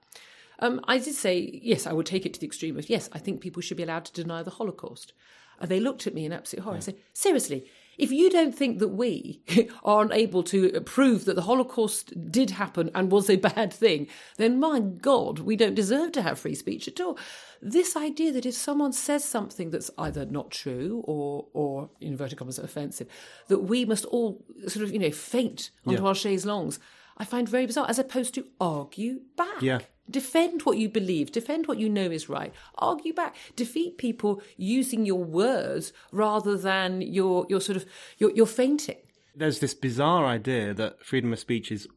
um, I did say yes. I would take it to the extreme of yes. I think people should be allowed to deny the Holocaust. And they looked at me in absolute horror. I said, seriously. If you don't think that we are unable to prove that the Holocaust did happen and was a bad thing, then my God, we don't deserve to have free speech at all. This idea that if someone says something that's either not true or, or in inverted commas, offensive, that we must all sort of, you know, faint onto
Yeah.
our chaise longues, I find very bizarre, as opposed to argue back.
Yeah.
Defend what you believe. Defend what you know is right. Argue back. Defeat people using your words rather than your your sort of your your fainting.
There's this bizarre idea that freedom of speech is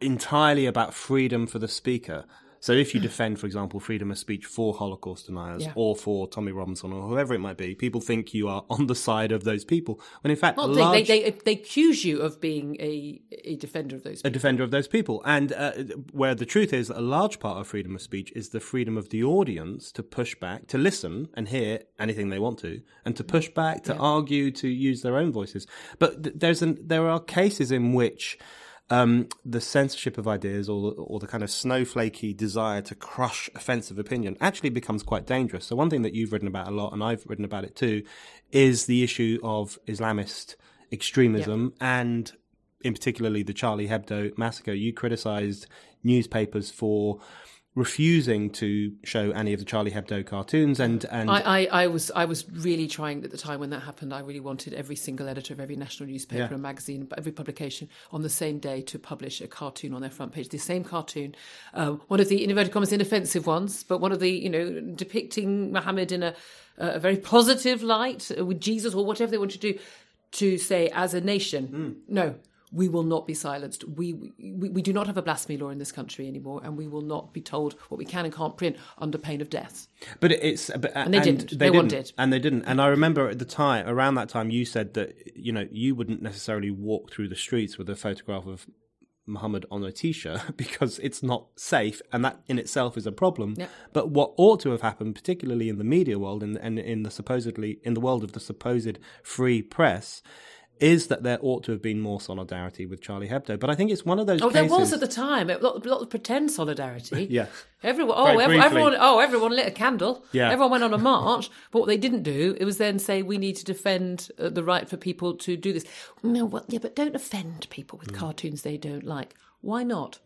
entirely about freedom for the speaker. So if you defend, for example, freedom of speech for Holocaust deniers
Yeah.
or for Tommy Robinson or whoever it might be, people think you are on the side of those people. When in fact,
Not
large...
they, they, they accuse you of being a a defender of those.
a
People.
defender of those people. And uh, where the truth is a large part of freedom of speech is the freedom of the audience to push back, to listen and hear anything they want to, and to push back, to argue, to use their own voices. But th- there's an, there are cases in which um, the censorship of ideas or, or the kind of snowflakey desire to crush offensive opinion actually becomes quite dangerous. So one thing that you've written about a lot, and I've written about it too, is the issue of Islamist extremism and in particularly the Charlie Hebdo massacre, you criticised newspapers for refusing to show any of the Charlie Hebdo cartoons, and and
I, I, I was I was really trying at the time when that happened. I really wanted every single editor of every national newspaper
Yeah.
and magazine, every publication on the same day to publish a cartoon on their front page. The same cartoon, um, one of the in inverted commas inoffensive ones, but one of the you know depicting Muhammad in a a very positive light uh, with Jesus or whatever they want to do, to say as a nation, no. We will not be silenced. We, we we do not have a blasphemy law in this country anymore, and we will not be told what we can and can't print under pain of death.
But it's uh, but, uh, and
they didn't.
They
one
didn't.
did.
and they didn't. And I remember at the time, around that time, you said that you know you wouldn't necessarily walk through the streets with a photograph of Muhammad on a t-shirt because it's not safe, and that in itself is a problem.
Yeah.
But what ought to have happened, particularly in the media world and, and in the supposedly in the world of the supposed free press. Is that there ought to have been more solidarity with Charlie Hebdo? But I think it's one of those.
Oh, there was at the time a lot, a lot of pretend solidarity.
Yeah.
Everyone, oh,
Very
ev- everyone, oh, everyone lit a candle.
Yeah.
everyone went on a march. but what they didn't do, it was then say we need to defend uh, the right for people to do this. No, well, yeah, but don't offend people with cartoons they don't like. Why not?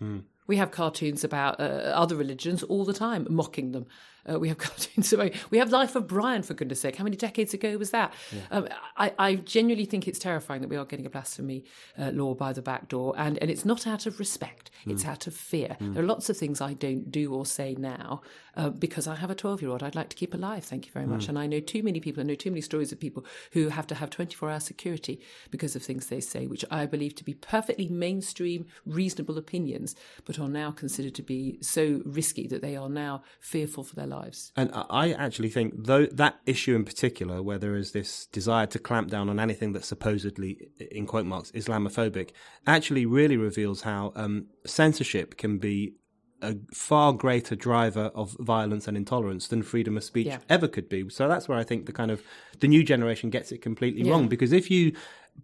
We have cartoons about uh, other religions all the time, mocking them. Uh, we have cartoons about. We have Life of Brian, for goodness sake. How many decades ago was that? Um, I, I genuinely think it's terrifying that we are getting a blasphemy uh, law by the back door, and, and it's not out of respect. It's out of fear. There are lots of things I don't do or say now uh, because I have a 12 year old I'd like to keep alive. Thank you very much. And I know too many people, I know too many stories of people who have to have 24 hour security because of things they say, which I believe to be perfectly mainstream, reasonable opinions, but are now considered to be so risky that they are now fearful for their lives.
And I- actually think, though that issue in particular, where there is this desire to clamp down on anything that's supposedly, in quote marks, Islamophobic, actually really reveals how um, censorship can be a far greater driver of violence and intolerance than freedom of speech
Yeah.
ever could be. So that's where I think the kind of the new generation gets it completely
Yeah.
wrong because if you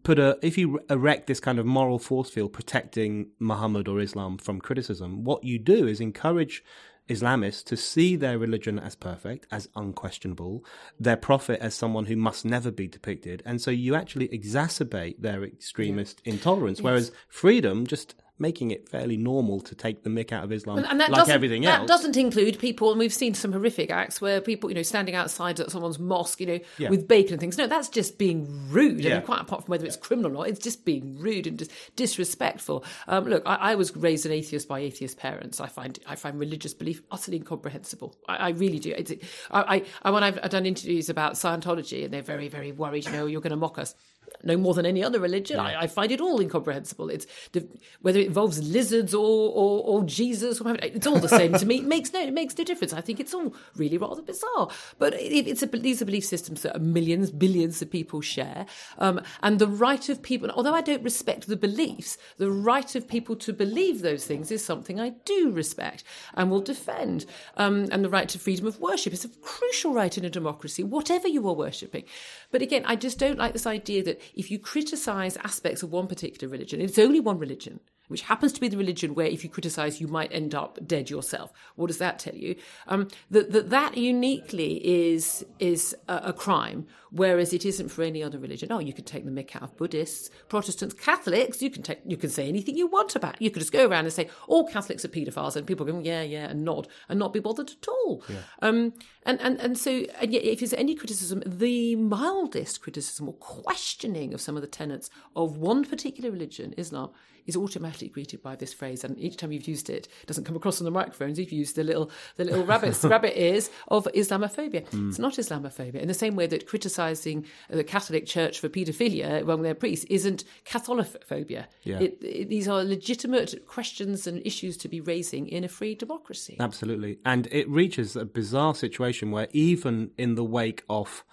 put a if you erect this kind of moral force field protecting Muhammad or Islam from criticism, what you do is encourage Islamists to see their religion as perfect, as unquestionable, their prophet as someone who must never be depicted, and so you actually exacerbate their extremist intolerance. Whereas freedom just making it fairly normal to take the mick out of Islam,
And- that
like everything
that
else.
That doesn't include people, and we've seen some horrific acts where people, you know, standing outside at someone's mosque, you know,
Yeah.
with bacon and things. No, that's just being rude. I mean, quite apart from whether it's criminal or not, it's just being rude and just disrespectful. Um, look, I, I was raised an atheist by atheist parents. I find I find religious belief utterly incomprehensible. I, I really do. It's, I, I, I, when I've, I've done interviews about Scientology, and they're very, very worried. You know, you're going to mock us. No more than any other religion, I, I find it all incomprehensible. It's the, whether it involves lizards or, or, or Jesus, or whatever, it's all the same to me. It makes no, it makes no difference. I think it's all really rather bizarre. But it, it's a, these are belief systems that millions, billions of people share, um, and the right of people. Although I don't respect the beliefs, the right of people to believe those things is something I do respect and will defend. Um, and the right to freedom of worship is a crucial right in a democracy, whatever you are worshipping. But again, I just don't like this idea that if you criticise aspects of one particular religion, it's only one religion, which happens to be the religion where if you criticise, you might end up dead yourself. What does that tell you? Um, that, that that uniquely is is a, a crime, whereas it isn't for any other religion. Oh, you can take the mick out of Buddhists, Protestants, Catholics. You can take you can say anything you want about. You could just go around and say all Catholics are paedophiles, and people go yeah yeah and nod and not be bothered at all. Um, and and and so and yet if there's any criticism, the mildest criticism or questioning of some of the tenets of one particular religion, Islam, is automatically greeted by this phrase. And each time you've used it, it doesn't come across on the microphones. You've used the little the little rabbits rabbit ears of Islamophobia. It's not Islamophobia. In the same way that criticising uh, the Catholic Church for paedophilia among their priests isn't Catholicophobia.
Yeah.
It, it, these are legitimate questions and issues to be raising in a free democracy.
Absolutely. And it reaches a bizarre situation where, even in the wake of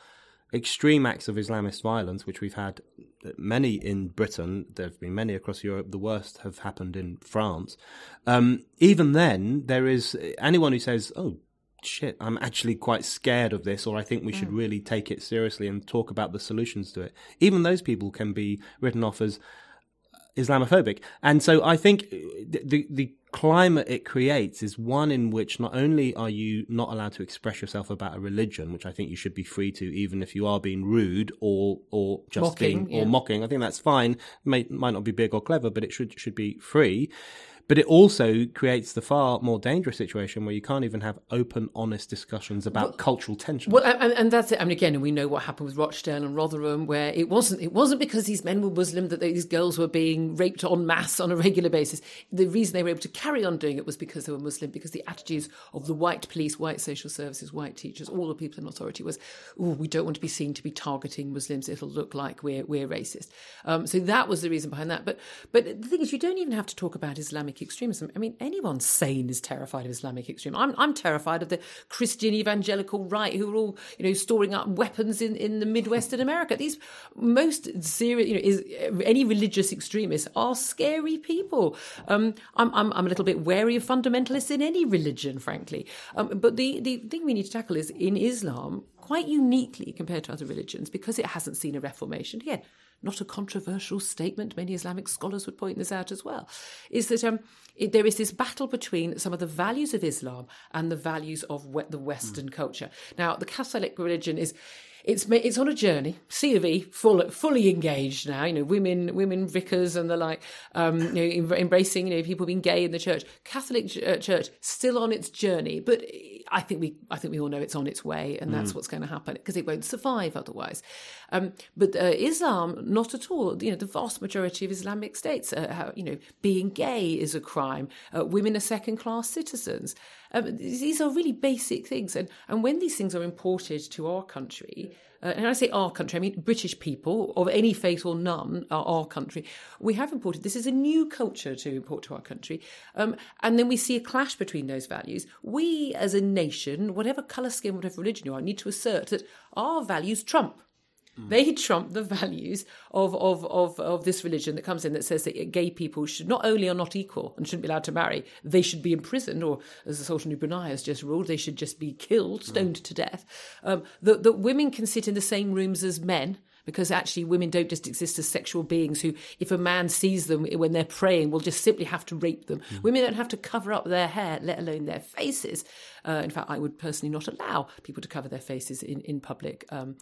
extreme acts of Islamist violence, which we've had uh, many in Britain, there have been many across Europe, the worst have happened in France. Um, even then, there is uh, anyone who says, oh, shit, I'm actually quite scared of this, or I think we should mm. really take it seriously and talk about the solutions to it. Even those people can be written off as Islamophobic. And so I think uh, the, the, the climate it creates is one in which not only are you not allowed to express yourself about a religion, which I think you should be free to, even if you are being rude or or just
Mocking,
being or
yeah.
mocking. I think that's fine. May, might not be big or clever, but it should should be free. But it also creates the far more dangerous situation where you can't even have open, honest discussions about cultural tension.
Well, and, and that's it. I mean, again, we know what happened with Rochdale and Rotherham, where it wasn't it wasn't because these men were Muslim that these girls were being raped en masse on a regular basis. The reason they were able to carry on doing it was because they were Muslim. Because the attitudes of the white police, white social services, white teachers, all the people in authority was, "Oh, we don't want to be seen to be targeting Muslims. It'll look like we're we're racist." Um, so that was the reason behind that. But but the thing is, you don't even have to talk about Islamic extremism. I mean, anyone sane is terrified of Islamic extremism. I'm I'm terrified of the Christian evangelical right who are all you know storing up weapons in, in the Midwest in America. These most serious, you know, is any religious extremists are scary people. Um, I'm, I'm I'm a little bit wary of fundamentalists in any religion, frankly. Um, but the the thing we need to tackle is in Islam, quite uniquely compared to other religions, because it hasn't seen a reformation. Again, not a controversial statement. Many Islamic scholars would point this out as well. Is that um, it, there is this battle between some of the values of Islam and the values of we- the Western culture. Now, the Catholic religion is. It's it's on a journey. C of E full, fully engaged now. You know, women women vicars and the like. Um, you know, embracing you know people being gay in the church. Catholic uh, Church still on its journey, but I think we I think we all know it's on its way, and that's what's going to happen because it won't survive otherwise. Um, but uh, Islam, not at all. You know, the vast majority of Islamic states, how, you know, being gay is a crime. Uh, women are second class citizens. Um, these are really basic things, and and when these things are imported to our country. Uh, and I say our country, I mean British people of any faith or none are our country. We have imported this is a new culture to import to our country, um, and then we see a clash between those values. We, as a nation, whatever colour skin, whatever religion you are, need to assert that our values trump. They trump the values of, of, of, of this religion that comes in that says that gay people should not only are not equal and shouldn't be allowed to marry, they should be imprisoned, or as the Sultan of Brunei has just ruled, they should just be killed, stoned to death. Um, that, that women can sit in the same rooms as men because actually women don't just exist as sexual beings who, if a man sees them when they're praying, will just simply have to rape them. Women don't have to cover up their hair, let alone their faces. Uh, in fact, I would personally not allow people to cover their faces in, in public. Um,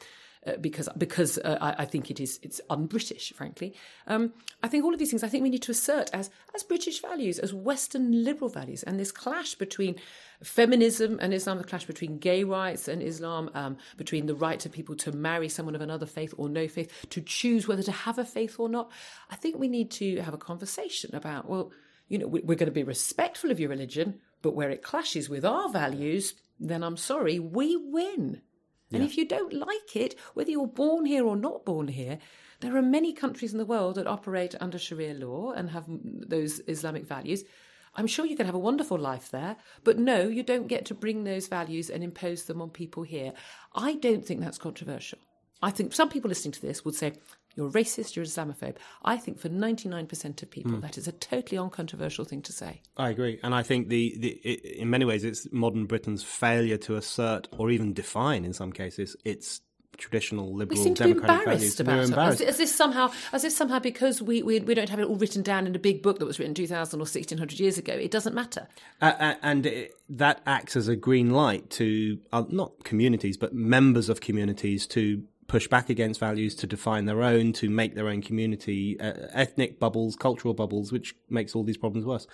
uh, because because uh, I, I think it is it's un-British, frankly. Um, I think all of these things I think we need to assert as as British values, as Western liberal values, and this clash between feminism and Islam, the clash between gay rights and Islam, um, between the right of people to marry someone of another faith or no faith, to choose whether to have a faith or not. I think we need to have a conversation about well, you know, we're going to be respectful of your religion, but where it clashes with our values, then I'm sorry, we win. And if you don't like it, whether you're born here or not born here, there are many countries in the world that operate under Sharia law and have those Islamic values. I'm sure you can have a wonderful life there, but no, you don't get to bring those values and impose them on people here. I don't think that's controversial. I think some people listening to this would say, you're racist, you're Islamophobe. I think for 99% of people, that is a totally uncontroversial thing to say.
I agree, and I think the, the it, in many ways it's modern Britain's failure to assert or even define, in some cases, its traditional liberal We
seem to be
democratic
embarrassed
values.
about
We're
it, as, as if somehow, as if somehow, because we, we we don't have it all written down in a big book that was written 2,000 or 1,600 years ago, it doesn't matter.
Uh, and it, that acts as a green light to uh, not communities but members of communities to push back against values to define their own to make their own community uh, ethnic bubbles cultural bubbles which makes all these problems worse.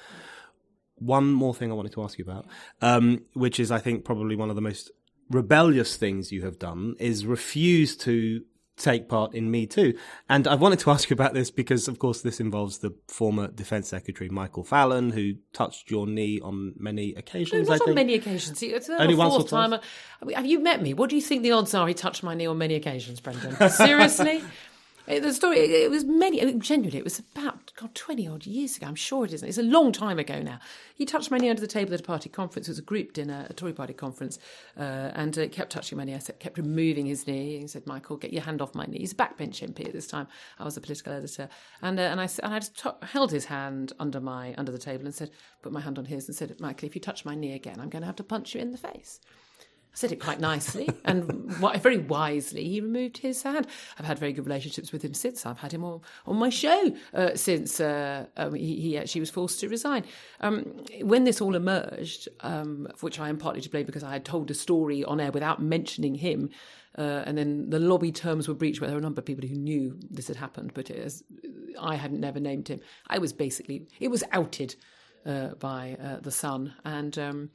One more thing i wanted to ask you about um, which is i think probably one of the most rebellious things you have done is refuse to take part in Me Too. And I wanted to ask you about this because, of course, this involves the former Defence Secretary Michael Fallon, who touched your knee on many
No,
occasions.
not
I
on many occasions. It's
Only once or
time.
twice?
I mean, have you met me? What do you think the odds are he touched my knee on many occasions, Brendan? Seriously? Eh, The story, it it was many, genuinely, it was about, God, 20 odd years ago. I'm sure it isn't. It's a long time ago now. He touched my knee under the table at a party conference. It was a group dinner, a Tory party conference, uh, and uh, kept touching my knee. I said, kept removing his knee. He said, Michael, get your hand off my knee. He's a backbench MP at this time. I was a political editor. And, uh, and, I, and I just t- held his hand under, my, under the table and said, put my hand on his and said, Michael, if you touch my knee again, I'm going to have to punch you in the face. I said it quite nicely and very wisely. He removed his hand. I've had very good relationships with him since. I've had him on, on my show uh, since uh, um, he, he actually was forced to resign. Um, when this all emerged, um, for which I am partly to blame because I had told a story on air without mentioning him, uh, and then the lobby terms were breached where there were a number of people who knew this had happened, but I hadn't never named him. I was basically, it was outed uh, by uh, The Sun. And.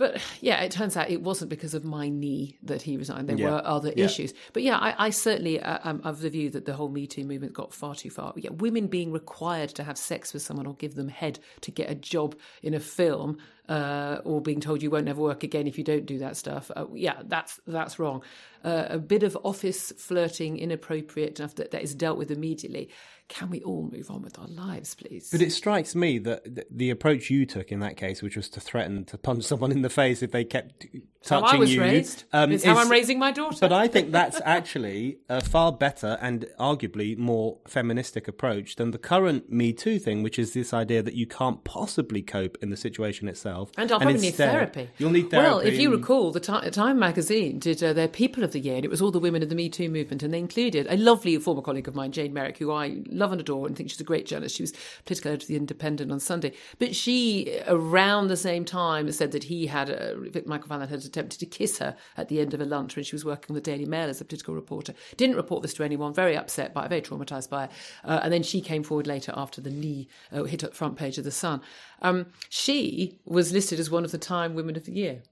Um, but yeah, it turns out it wasn't because of my knee that he resigned. There
Yeah.
were other
Yeah.
issues. But yeah, I, I certainly uh, am of the view that the whole Me Too movement got far too far. Yeah, women being required to have sex with someone or give them head to get a job in a film, uh, or being told you won't ever work again if you don't do that stuff. Uh, yeah, that's that's wrong. Uh, a bit of office flirting, inappropriate enough that that is dealt with immediately. Can we all move on with our lives, please?
But it strikes me that the approach you took in that case, which was to threaten to punch someone in the face if they kept
how
touching
I was
you,
raised.
um,
it's how
is-
I'm raising my daughter.
But I think that's actually a far better and arguably more feministic approach than the current Me Too thing, which is this idea that you can't possibly cope in the situation itself.
And I'll probably need therapy.
You'll need therapy.
Well, if you recall, the Ti- Time magazine did uh, their People of the Year, and it was all the women of the Me Too movement, and they included a lovely former colleague of mine, Jane Merrick, who I love and adore and think she's a great journalist. She was political editor of The Independent on Sunday. But she, around the same time, said that he had, uh, Michael Fallon had attempted to kiss her at the end of a lunch when she was working on the Daily Mail as a political reporter. Didn't report this to anyone, very upset by it, very traumatised by it. Uh, and then she came forward later after the knee uh, hit at the front page of The Sun. Um, she was listed as one of the Time Women of the Year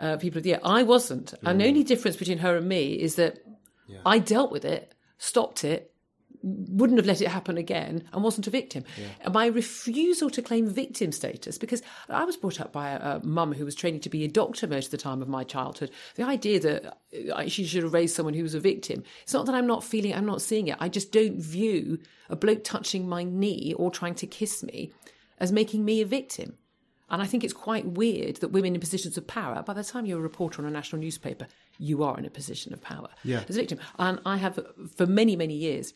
uh, people of the year. I wasn't. And the only difference between her and me is that I dealt with it, stopped it, wouldn't have let it happen again, and wasn't a victim. And my refusal to claim victim status, because I was brought up by a, a mum who was training to be a doctor most of the time of my childhood. The idea that uh, she should have raised someone who was a victim. It's not that I'm not feeling, I'm not seeing it. I just don't view a bloke touching my knee or trying to kiss me as making me a victim. And I think it's quite weird that women in positions of power, by the time you're a reporter on a national newspaper, you are in a position of power
Yeah.
as a victim. And I have, for many, many years,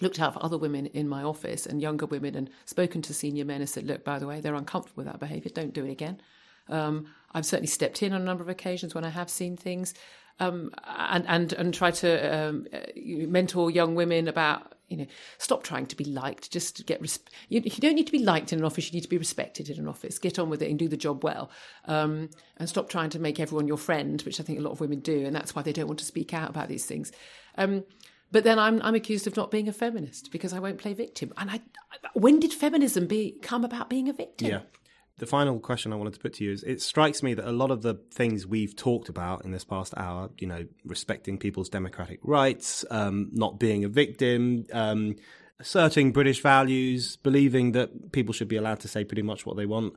looked out for other women in my office and younger women and spoken to senior men and said, look, by the way, they're uncomfortable with that behaviour. Don't do it again. Um, I've certainly stepped in on a number of occasions when I have seen things. Um, and and and try to um, uh, mentor young women about you know stop trying to be liked. Just get res- you, you, don't need to be liked in an office. You need to be respected in an office. Get on with it and do the job well. Um, and stop trying to make everyone your friend which i think a lot of women do and that's why they don't want to speak out about these things. Um, but then I'm, I'm accused of not being a feminist because I won't play victim. And I, when did feminism be, come about being a victim?
Yeah the final question I wanted to put to you is it strikes me that a lot of the things we've talked about in this past hour, you know, respecting people's democratic rights, um, not being a victim, um, asserting British values, believing that people should be allowed to say pretty much what they want,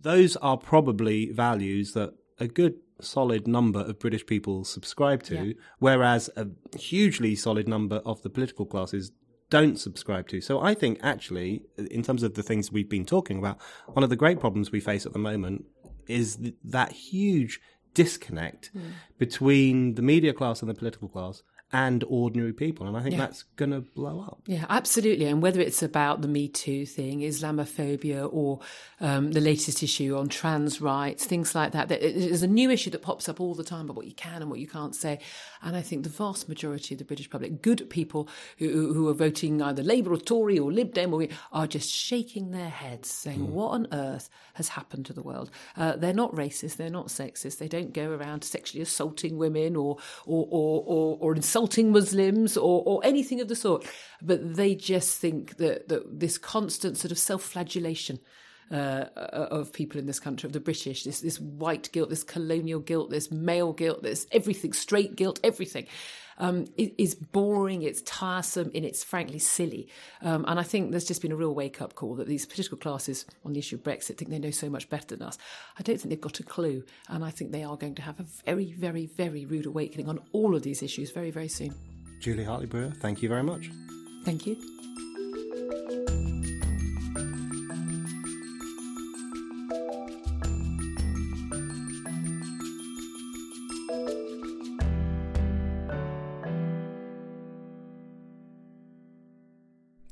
those are probably values that a good solid number of British people subscribe to, yeah. whereas a hugely solid number of the political classes don't subscribe to. So I think actually, in terms of the things we've been talking about, one of the great problems we face at the moment is th- that huge disconnect mm. between the media class and the political class and ordinary people. And I think yeah. that's going to blow up.
Yeah, absolutely. And whether it's about the Me Too thing, Islamophobia, or um, the latest issue on trans rights, things like that, there's a new issue that pops up all the time about what you can and what you can't say. And I think the vast majority of the British public, good people who, who are voting either Labour or Tory or Lib Dem, or, are just shaking their heads saying, mm. what on earth has happened to the world? Uh, they're not racist, they're not sexist, they don't go around sexually assaulting women or, or, or, or, or insulting insulting Muslims or, or anything of the sort. But they just think that, that this constant sort of self flagellation uh, of people in this country, of the British, this, this white guilt, this colonial guilt, this male guilt, this everything, straight guilt, everything. Um, is boring, it's tiresome, and it's frankly silly. Um, and I think there's just been a real wake up call that these political classes on the issue of Brexit think they know so much better than us. I don't think they've got a clue, and I think they are going to have a very, very, very rude awakening on all of these issues very, very soon.
Julia Hartley-Brewer, thank you very much.
Thank you.